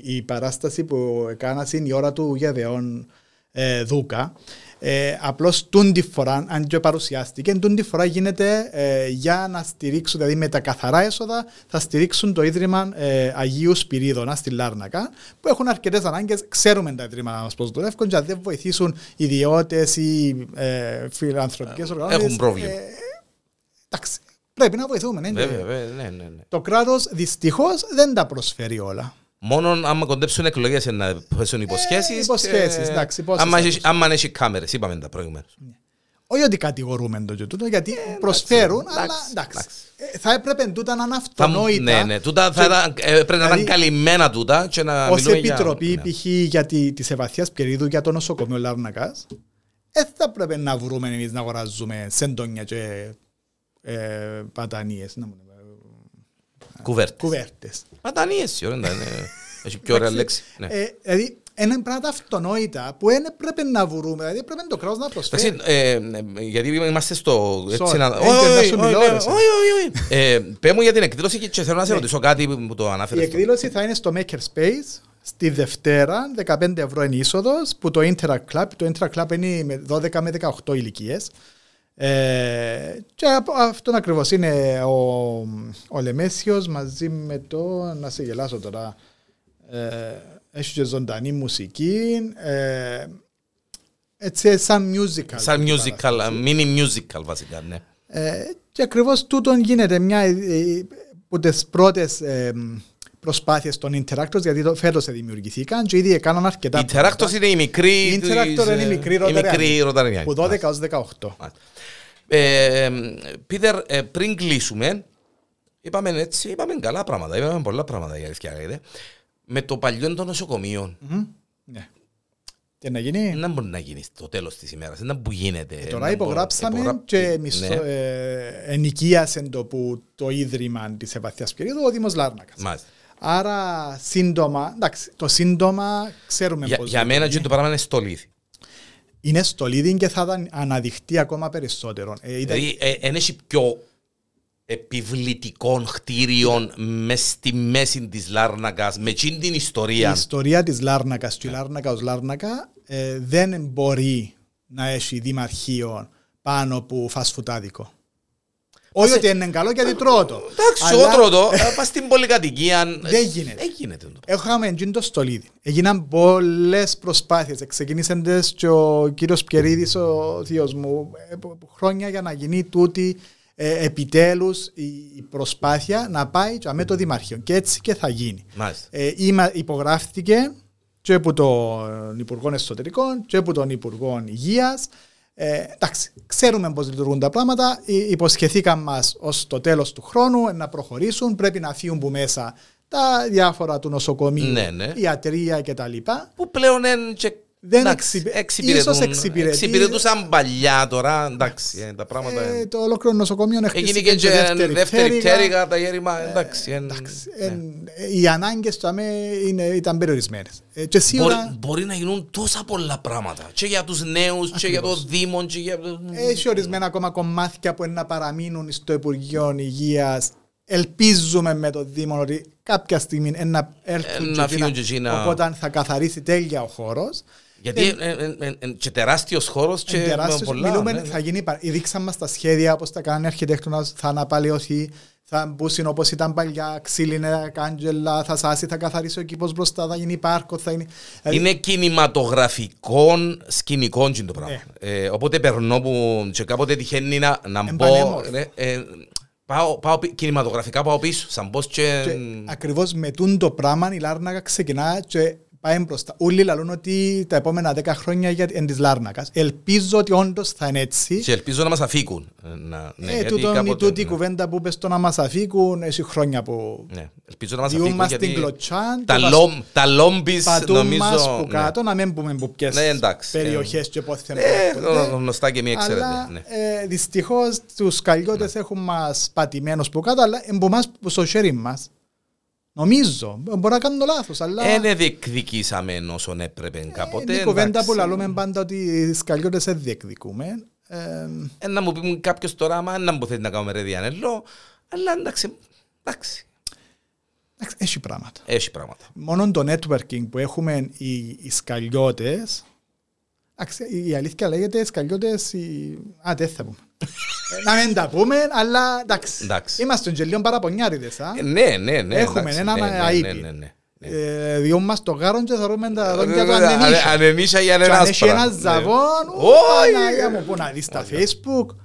η παράσταση που έκανας είναι η ώρα του Γεδεών ε, Δούκα. Ε, Απλώς τούν τη φορά, αν και παρουσιάστηκε, τούν τη φορά γίνεται ε, για να στηρίξουν, δηλαδή με τα καθαρά έσοδα, θα στηρίξουν το Ίδρυμα ε, Αγίου Σπυρίδωνα στη Λάρνακα, που έχουν αρκετές ανάγκες. Ξέρουμε τα Ίδρυμα μας πώς δουλεύουν, και αν δεν βοηθήσουν ιδιώτες ή ε, φιλανθρωπικές οργανώσει. Έχουν πρόβλημα. Ε, εντάξει, πρέπει να βοηθούμε. Ναι, βέβαια, βέβαια, ναι, ναι, ναι. Το κράτος δυστυχώς δεν τα προσφέρει όλα. Μόνο άμα κοντέψουν εκλογές να πέσουν υποσχέσεις. Ε, υποσχέσεις, εντάξει. Άμα έχει κάμερες, είπαμε τα προηγούμενα. Ναι. Όχι ότι κατηγορούμε το τούτο, γιατί ε, προσφέρουν, αλλά εντάξει. Ε, θα έπρεπε τούτα να είναι αυτονόητα. Ναι, ναι, τούτα θα ήταν, πρέπει να είναι καλυμμένα τούτα και να Ως επιτροπή, ναι. π.χ. για τη, της Ευαθίας Περίδου για το νοσοκομείο Λάρνακας, δεν θα πρέπει να βρούμε εμείς να αγοράζουμε σεντόνια και ε, πατανίες. Να Κουβέρτες. Κουβέρτες. Πατανίες, ωραία, έχει πιο ωραία λέξη. Ναι. Ε, δηλαδή, είναι πράγματα αυτονόητα που δεν πρέπει να βρούμε, δηλαδή πρέπει το κράτος να προσφέρει. Ε, γιατί είμαστε στο... Όχι, όχι, όχι. Πέ μου για την εκδήλωση και θέλω να σε ναι. ρωτήσω κάτι που το ανάφερε. Η εκδήλωση θα είναι στο Makerspace στη Δευτέρα, 15 ευρώ είναι είσοδος, που το Interact Club, το Interact Club είναι 12 με 18 ηλικίες. Ε, και αυτό ακριβώς είναι ο, ο Λεμέσιος μαζί με το. Να σε γελάσω τώρα. Ε, έχει και ζωντανή μουσική. Ε, έτσι σαν musical. Σαν musical, mini musical βασικά, ναι. Ε, και ακριβώς τούτον γίνεται μια ε, από τις πρώτες ε, προσπάθειες των Interactors, γιατί το φέτος δημιουργηθήκαν και ήδη έκαναν αρκετά. Interactors είναι η μικρή. Η Interactor είναι η μικρή ροταριανή. Που 12 έω 18. Ε, Πίτερ, ε, πριν κλείσουμε, είπαμε έτσι, είπαμε καλά πράγματα, είπαμε πολλά πράγματα για αλήθεια. Με το παλιό των νοσοκομείων. Ναι. Και να γίνει. Δεν μπορεί να γίνει στο τέλος της ημέρας. Δεν που γίνεται. Ε, τώρα υπογράψαμε υπογρα... και μισθό, ναι. ε, ενοικίασε το, που, το ίδρυμα της Ευαθία Περίοδου ο Δήμος Λάρνακας. Άρα σύντομα, εντάξει, το σύντομα ξέρουμε για, Για μένα και το πράγμα είναι στολίδι είναι στο leading και θα αναδειχτεί ακόμα περισσότερο. Ε, δηλαδή, δεν έχει πιο επιβλητικών κτίριων μες στη μέση της Λάρνακας, με εκείνη την Η ιστορία. ιστορία της Λάρνακας και η Λάρνακας ως Λάρνακα ε, δεν μπορεί να έχει δημαρχείο πάνω από φασφουτάδικο. Όχι ότι είναι καλό γιατί τρώω το. Εντάξει, Αλλά εγώ τρώω το, ε, πας στην πολυκατοικία. Δεν γίνεται. Δεν γίνεται. το. Έχαμε εκείνο το στολίδι. Έγιναν πολλές προσπάθειες. Ξεκίνησε τες και ο κύριος Πιερίδης, ο θείος μου, ε, που- που χρόνια για να γίνει τούτη ε, επιτέλους η η προσπάθεια να πάει και με το Δημαρχείο. Και έτσι και θα γίνει. Μάλιστα. Ε, είμα- υπογράφτηκε και από τον Υπουργό Εσωτερικών και από τον Υπουργό Υγείας. Ε, εντάξει, ξέρουμε πώς λειτουργούν τα πράγματα. Ε, Υποσχεθήκαν μας ως το τέλος του χρόνου να προχωρήσουν. Πρέπει να φύγουν που μέσα τα διάφορα του νοσοκομείου, Ναι, ναι. ιατρία κτλ. Που πλέον είναι και Δεν εντάξει, εξυπη- εξυπηρετούν- ίσως εξυπηρετεί- εξυπηρετούσαν παλιά τώρα, εντάξει, ε, τα πράγματα... Ε, ε, το ολόκληρο νοσοκομείο είναι Έγινε χτίστηκε και και και δεύτερη πτέρυγα, τα γέρημα, εντάξει. ε, Εντάξει, ναι. ε, οι ανάγκες του ΑΜΕ είναι, ήταν περιορισμένες. Και Μπορεί, σίγουρα μπορεί να γίνουν τόσα πολλά πράγματα. Και για τους νέους, και για το Δήμο, και για... Έχει ορισμένα ακόμα κομμάτια που είναι να παραμείνουν στο Υπουργείο Υγείας. Ελπίζουμε με το Δήμο ότι κάποια στιγμή είναι να έρθουν Ε, και να εκείνα, φύγουν και εκείνα. Οπότε θα καθαρίσει τέλεια ο χώρος. Γιατί ε, ε, ε, ε, και τεράστιος χώρος και με πολλά. μιλούμε, ναι, ναι. θα γίνει, πα- δείξαν μας τα σχέδια όπως τα κάνει αρχιτέκτονας, θα αναπαλαιωθεί, θα μπούσουν όπως ήταν παλιά, ξύλινε κάντζελα, θα σάσει, θα καθαρίσει ο κήπος μπροστά, θα γίνει πάρκο, θα γίνει... δηλαδή, Είναι κινηματογραφικό σκηνικό το πράγμα. Ναι. Ε, οπότε περνώ που και κάποτε τυχαίνει να, να Εν μπω. πανέμορφο. ε, ε, πάω, πάω, πι- κινηματογραφικά πάω πίσω. Σαν πως και. Και ακριβώς με τούν το πράγμα η Λάρνακα ξεκινά και πάει μπροστά. Όλοι λαλούν ότι τα επόμενα 10 χρόνια για εν της Λάρνακας. Ελπίζω ότι όντως θα είναι έτσι. και ελπίζω να μας αφήκουν. Ε, Να, ναι, ε, γιατί τούτον, η κάποτε- τούτη ναι, κουβέντα που πες το να μας αφήκουν, έχει χρόνια που ναι. Ελπίζω να μας διούν αφήκουν μας γιατί την κλωτσάν τα, και μας λόμ, τα λόμπις πατούν νομίζω... μας που ναι. κάτω, να μην πούμε που ποιες Ναι, εντάξει. περιοχές και πότε θα Ε, προέρχονται. γνωστά και μη ξέρετε. Αλλά ναι. ε, δυστυχώς τους καλλιώτες έχουν μας πατημένους που κάτω, αλλά εμπο μας που στο χέρι μας. Νομίζω, μπορεί να κάνω λάθος, αλλά Ε, Δεν διεκδικήσαμε όσον έπρεπε κάποτε. είναι η κουβέντα εντάξει. που λαλούμε πάντα ότι οι σκαλιώτες δεν διεκδικούμε. Ε, Ε, να μου πεις κάποιος τώρα, άμα να μου θέλει να κάνουμε ρε Διανέλο, αλλά εντάξει, εντάξει, εντάξει, έχει πράγματα. έχει πράγματα. Μόνο το networking που έχουμε οι, οι σκαλιώτες, εντάξει, η αλήθεια λέγεται σκαλιώτες, οι... α, δεν θα πούμε. Ε, να μην τα πούμε, αλλά εντάξει. Εντάξει. Είμαστε και λίγο παραπονιάριδες, α. Ε, Ναι, ναι, ναι. Έχουμε εντάξει, έναν ναι, ναι, αείπη. ναι, ναι, ναι. Ε, διόν μας το γάρον και θεωρούμε τα δόντια του Ε, ανε- ανενίσια. Ανενίσια για Και έναν αν έχει άσπρα. ένα Ναι. ζαβόν, Όχι. Παναγία μου, πού να δεις τα facebook.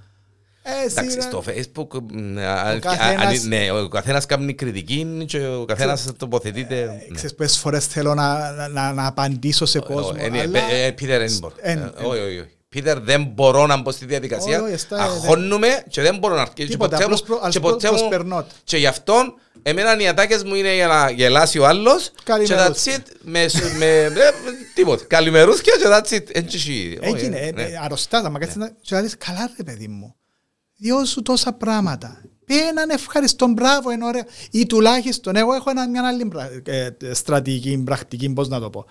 Ε, Εντάξει, σειρά- στο facebook, μ, α- α- καθένας- α- ναι, ο καθένας κάνει κριτική και ο καθένας τοποθετείται. ναι. Ξέρεις πόσες φορές θέλω να, να, να, να απαντήσω σε κόσμο, Ε, ναι, αλλά... ε, ε, Πίτερ, δεν μπορώ. Εν- Ε, εν- Όχι, όχι, όχι. Πίτερ, δεν μπορώ να μπω στη διαδικασία. Όχι, όχι, εστα- ε, Αχώνουμε και δεν μπορώ να αρχίσω. Τίποτα, Και ποτέ απλώς μου- προ- και ας ποτέ μου- προσπερνώ το. Και γι' αυτό, εμένα οι ατάκες μου είναι για να γελάσει ο άλλος και Καλημερούθκια. that's it. Με, με, με, τίποτε. Καλημερούθκια και that's it. Έτσι εσύ. Έγινε, Όχι, ε, ναι. ε, αρρωστάς, άμα κάτσεις να και να δεις, καλά ρε παιδί μου, διώσου τόσα πράγματα. Πει έναν ευχαριστώ, μπράβο, είναι ωραίο. Ή τουλάχιστον, εγώ έχω ένα, μια άλλη πρα- ε, στρατηγική, πρακτική, πώς να το πω.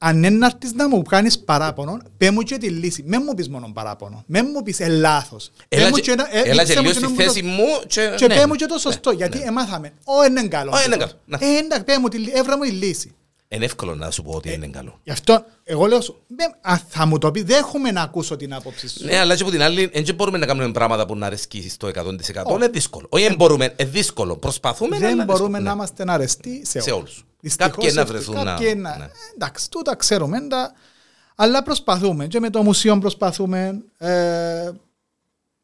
Αν είναι να έρθεις να μου κάνεις παράπονο, πέ μου και τη λύση. Μην μου πεις μόνο παράπονο. Μην μου πεις ε, λάθος. Πέ Έλα μου και- και ένα- ε, Έλα δείξε και μου λίγο και στη να μου το- θέση μου και... Και ναι, πέ μου ναι. και το σωστό, γιατί εμάθαμε. Ω, είναι καλό. Ω, είναι τούτο. καλό. Να. Ε, εντάξει, πέ μου, τη λύ- έβρα μου η λύση. Είναι εύκολο να σου πω ότι είναι καλό. Γι' αυτό, εγώ λέω σου, «Μεν, α, θα μου το πεις, δέχομαι να ακούσω την άποψη σου. Ναι, αλλά και από την άλλη, δεν μπορούμε να κάνουμε πράγματα που να αρέσκει στο 100%. Είναι δύσκολο. Όχι, δεν μπορούμε, είναι δύσκολο. Προσπαθούμε, αλλά Δεν είναι μπορούμε δύσκολο. να Ναι. είμαστε αρεστοί σε, Σε όλους. Όλους. Δυστυχώς, Κάποιοι να ευτυχώς, βρεθούν να- κάποιοι να- ναι. Ε, Εντάξει, τούτα ξέρουμε, τα- αλλά προσπαθούμε. Και με το μουσείο προσπαθούμε. Ε,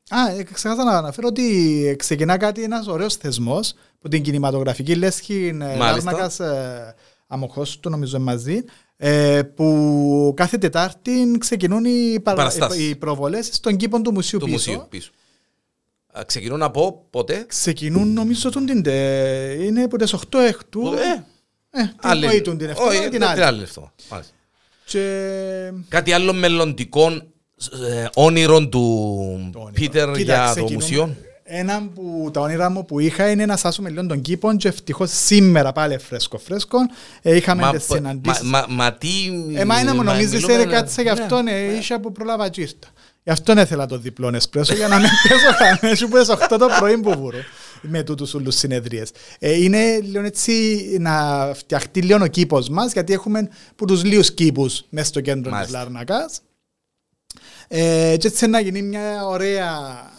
α, ε, ξέχασα να αναφέρω ότι ξεκινά κάτι ένας ωραίος θεσμός που την κινηματογραφική λέσχη ε, Μάλιστα. Λάρνακας ε, Αμοχώς του νομίζω μαζί ε, που κάθε Τετάρτη ξεκινούν οι, παρα... Παραστάσεις. οι προβολές στον κήπο του μουσείου Του πίσω. μουσείου πίσω. Α, Ξεκινούν να πω πότε; Ξεκινούν νομίζω τον την, τε- είναι από τις 8 εκτού. Ε, Ε, την άλλη- όχι την εβδομάδα, όχι, την την άλλη. άλλη εβδομάδα. Μάλιστα. Και... Κάτι άλλο μελλοντικό ε, όνειρο του όνειρο. Πίτερ Κοίτα, για το ξεκινούμε. μουσείο. Ένα που τα όνειρα μου που είχα είναι να σάσουμε λίγο τον κήπο και ευτυχώς σήμερα πάλι φρέσκο φρέσκο ε, είχαμε Μα, τις μα, συναντήσεις. μα, μα τι... Εμά να μου μα νομίζεις μιλούμε- ρε κάτσε γι' ναι. αυτόν ε, είχα που πρόλαβα και ήρθα. Γι' αυτό ήθελα το διπλό εσπρέσο για να μην πέσω κανένα σου πες 8 το πρωί που βούρω με τούτους όλους συνεδρίες. Ε, είναι λίγο έτσι να φτιαχτεί λίγο ο κήπος μας γιατί έχουμε που τους λίγους κήπους μέσα στο κέντρο της Λάρνακας ε, και έτσι να γίνει μια ωραία,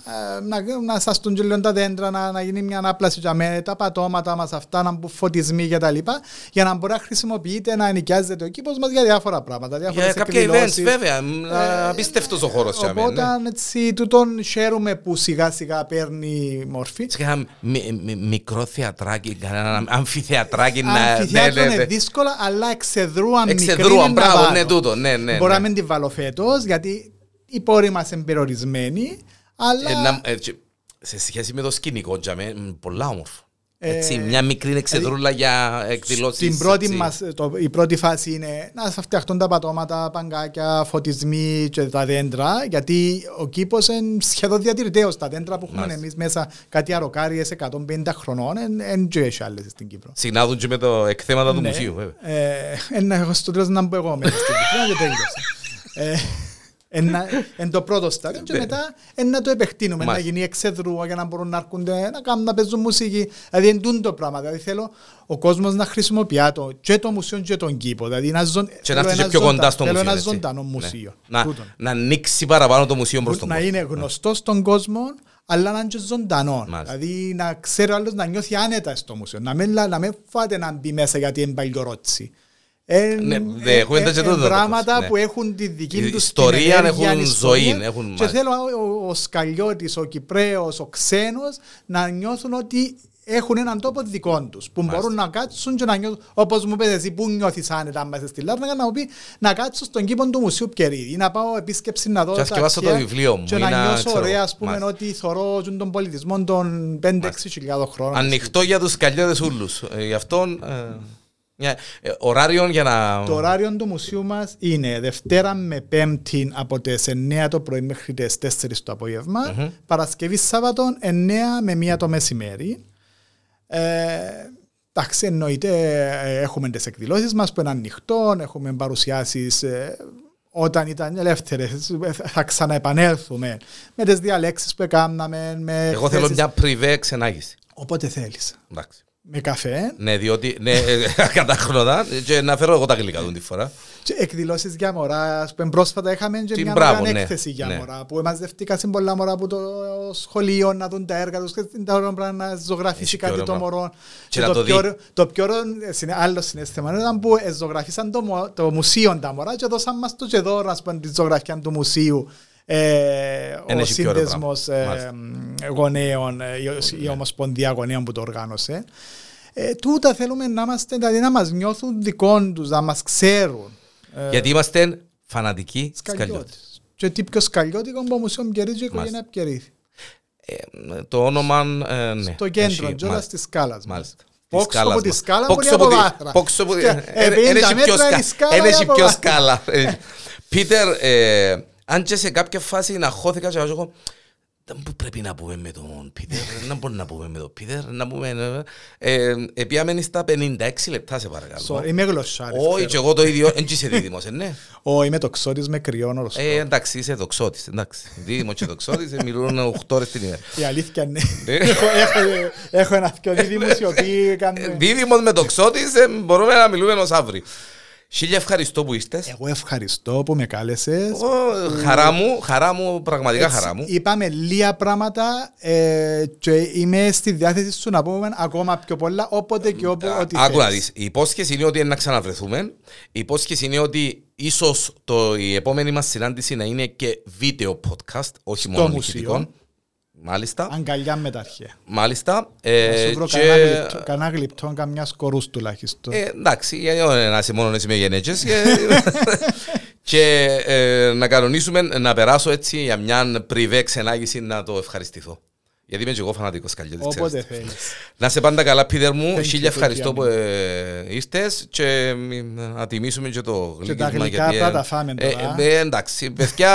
ε, να, να σας τον λίγο τα δέντρα, να, να γίνει μια ανάπλαση για με τα πατώματα μας αυτά, να μπουν φωτισμοί και τα λοιπά, για να μπορεί να χρησιμοποιείται, να ενοικιάζεται ο κήπος μας για διάφορα πράγματα. Για κάποια events βέβαια, ε, απίστευτος ο χώρος για Οπότε ναι. έτσι τούτον χαίρομαι που σιγά σιγά παίρνει μορφή. Σε ένα μικρό θεατράκι, ένα αμφιθεατράκι. Αμφιθεάτρο είναι δύσκολα, αλλά εξεδρούαν μικρή Εξεδρούαν, μπράβο, ναι, τούτο, ναι, ναι. Μπορεί να μην την βάλω φέτος, γιατί οι πόροι μας είναι περιορισμένοι, αλλά... Ε, σε σχέση με το σκηνικό, τζαμε, πολλά όμορφο. Έτσι, ε, μια μικρή εξεδρούλα δηλαδή, για εκδηλώσεις. Στην πρώτη μας, το, η πρώτη φάση είναι να φτιαχτούν τα πατώματα, παγκάκια, φωτισμοί και τα δέντρα, γιατί ο κήπος είναι σχεδόν διατηρητέος. Τα δέντρα που έχουμε εμείς μέσα, κάτι αροκάριες 150 χρονών, δεν έχει άλλες στην Κύπρο. Συνάδουν και με το εκθέματα του ναι, μουσείου, βέβαια. Ε, ε, στο τέλος να μπω εγώ μέσα στην Κύπρο και τέλειωσα. Εν το πρώτο στάδιο και ναι. μετά να το επεκτείνουμε, να γίνει εξεδρούα για να μπορούν να έρχονται, να κάνουν να παίζουν μουσική. Δηλαδή εντούν το πράγμα. Δηλαδή θέλω ο κόσμος να χρησιμοποιεί το, και το μουσείο και τον κήπο. Δηλαδή να ζων... Και να έρθει πιο κοντά στο μουσείο. Θέλω ένα ζωντανό ναι. μουσείο. Να, να ανοίξει παραπάνω το μουσείο προς τον κόσμο. Να είναι γνωστό στον κόσμο αλλά να είναι και ζωντανό. Δηλαδή να ξέρει ο άλλος να νιώθει άνετα στο μουσείο. Να μην, να μην φάτε να μπει μέσα γιατί είναι παλιορώτηση. Ναι, είναι πράγματα ναι. που έχουν τη δική τους ιστορία, έχουν ζωή. Και θέλω ο Σκαλιώτης, ο Κυπρέος, ο Ξένος να νιώθουν ότι έχουν έναν τόπο δικό τους. Που μπορούν να κάτσουν και να νιώθουν. Όπως μου πει εσύ, πού νιώθεις άνετα μέσα στη Λάρνακα, να μου πει να κάτσω στον κήπο του Μουσείου Πκερίδη ή να πάω επίσκεψη να δω. Και τα το βιβλίο μου. Και να νιώσω ωραία, ας πούμε, ότι θωρώ τον πολιτισμό των 5-6 χιλιάδων χρόνων. Ανοιχτό για τους καλλιέδε ούλους. Ε, γι' αυτό. Ε, Yeah. Ε, ωράριο για να... Το ωράριο του μουσείου μας είναι Δευτέρα με Πέμπτη από τις 9 το πρωί μέχρι τις 4 το απόγευμα. Mm-hmm. Παρασκευή Σάββατο 9 με 1 το μεσημέρι. Ε, εντάξει, εννοείται ε, έχουμε τις εκδηλώσεις μας που είναι ανοιχτό, έχουμε παρουσιάσεις ε, όταν ήταν ελεύθερες. Θα ξαναεπανέλθουμε με τις διαλέξεις που έκαναμε. Εγώ θέλω μια πριβέ ξενάγηση. Όποτε θέλεις. Εντάξει. Με καφέ. Ναι, διότι. Ναι, κατάχροντα. Και να φέρω εγώ τα γλυκά του τη φορά. Και εκδηλώσεις για μωρά. Που πρόσφατα είχαμε και μια μεγάλη ναι, έκθεση για ναι. μωρά. Που μαζευτήκα σε πολλά μωρά από το σχολείο να δουν τα έργα τους. Και την ώρα πράγμα να ζωγραφίσει κάτι το μωρό. Και, το, πιο, το πιο άλλο συνέστημα ήταν που ζωγραφίσαν το, το μουσείο τα μωρά και δώσαν μας το και δώρο, ας πούμε, τη ζωγραφιά του μουσείου. Ε, ο σύνδεσμος ε, γονέων, ε, η Ομοσπονδία Γονέων που το οργάνωσε. Ε, τούτα θέλουμε να είμαστε, δηλαδή να μας νιώθουν δικών τους, να μας ξέρουν. Γιατί είμαστε φανατικοί σκαλιώτες. Και τι πιο σκαλιώτικος που μουσείο Πκερίδη και η οικογένεια Πκερίδη. το όνομα, ναι. Στο κέντρο, τζόλα της σκάλας. Μάλιστα. Πόξο από τη σκάλα μπορεί από βάθρα. Πόξο από τη σκάλα. Είναι πιο σκάλα. Πίτερ, αν και σε κάποια φάση να χώθηκα και εγώ δεν πρέπει να πούμε με τον Πίτερ, δεν μπορεί να πούμε με τον Πίτερ, να πούμε... Ε, Επιάμενη στα 56 λεπτά σε παρακαλώ. Είμαι γλωσσάρης. Όχι, και εγώ το ίδιο, δεν είσαι δίδυμος, ναι. Όχι, είμαι τοξότης με κρυόν οροσκό. Ε, εντάξει, είσαι τοξότης, εντάξει. Δίδυμος και τοξότης, ε, μιλούν 8 ώρες την ημέρα. Η αλήθεια ναι. ναι. Έχω ένα δυο δίδυμους οι οποίοι κάνουν... Δίδυμος με τοξότης, μπορούμε να μιλούμε ως αύριο. Χίλια ευχαριστώ που είστε. Εγώ ευχαριστώ που με κάλεσες. Χαρά μου, χαρά μου, πραγματικά Έτσι, χαρά μου. Είπαμε λίγα πράγματα ε, και είμαι στη διάθεση σου να πούμε ακόμα πιο πολλά όποτε και όπου ό,τι Άκου να δεις. Η υπόσχεση είναι ότι να ξαναβρεθούμε. Η υπόσχεση είναι ότι ίσως η επόμενη μας συνάντηση να είναι και βίντεο podcast, όχι Στο μόνο ηχητικό. Μάλιστα. Αγκαλιά με τα αρχαία. Μάλιστα. Ε, να σου και... κανένα γλυπτό, καμιά σκορούς τουλάχιστον. Ε, εντάξει, γιατί να είσαι μόνο εσύ με γενέτσες. και, και ε, να κανονίσουμε να περάσω έτσι για μια πριβέ ξενάγηση να το ευχαριστηθώ. Γιατί είμαι και εγώ φανατικός καλλιώτης. Όποτε θέλεις. Να σε πάντα καλά, Πίτερ μου. Χίλια ευχαριστώ που ε, ήρθες και να τιμήσουμε και το γλυκό. Και τα γλυκά θα τα φάμε ε, τώρα. Ε, εντάξει, παιδιά...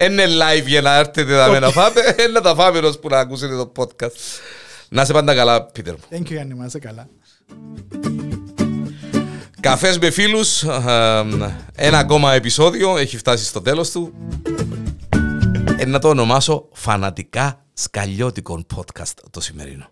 Είναι live για να έρθετε okay. να φάμε, να τα φάμε ως που να ακούσετε το podcast. Να σε πάντα καλά, Πίτερ μου. Thank you, Γιάννη, να είσαι καλά. Καφές με φίλους, ένα ακόμα επεισόδιο, έχει φτάσει στο τέλος του. ε, να το ονομάσω φανατικά σκαλιώτικο podcast το σημερινό.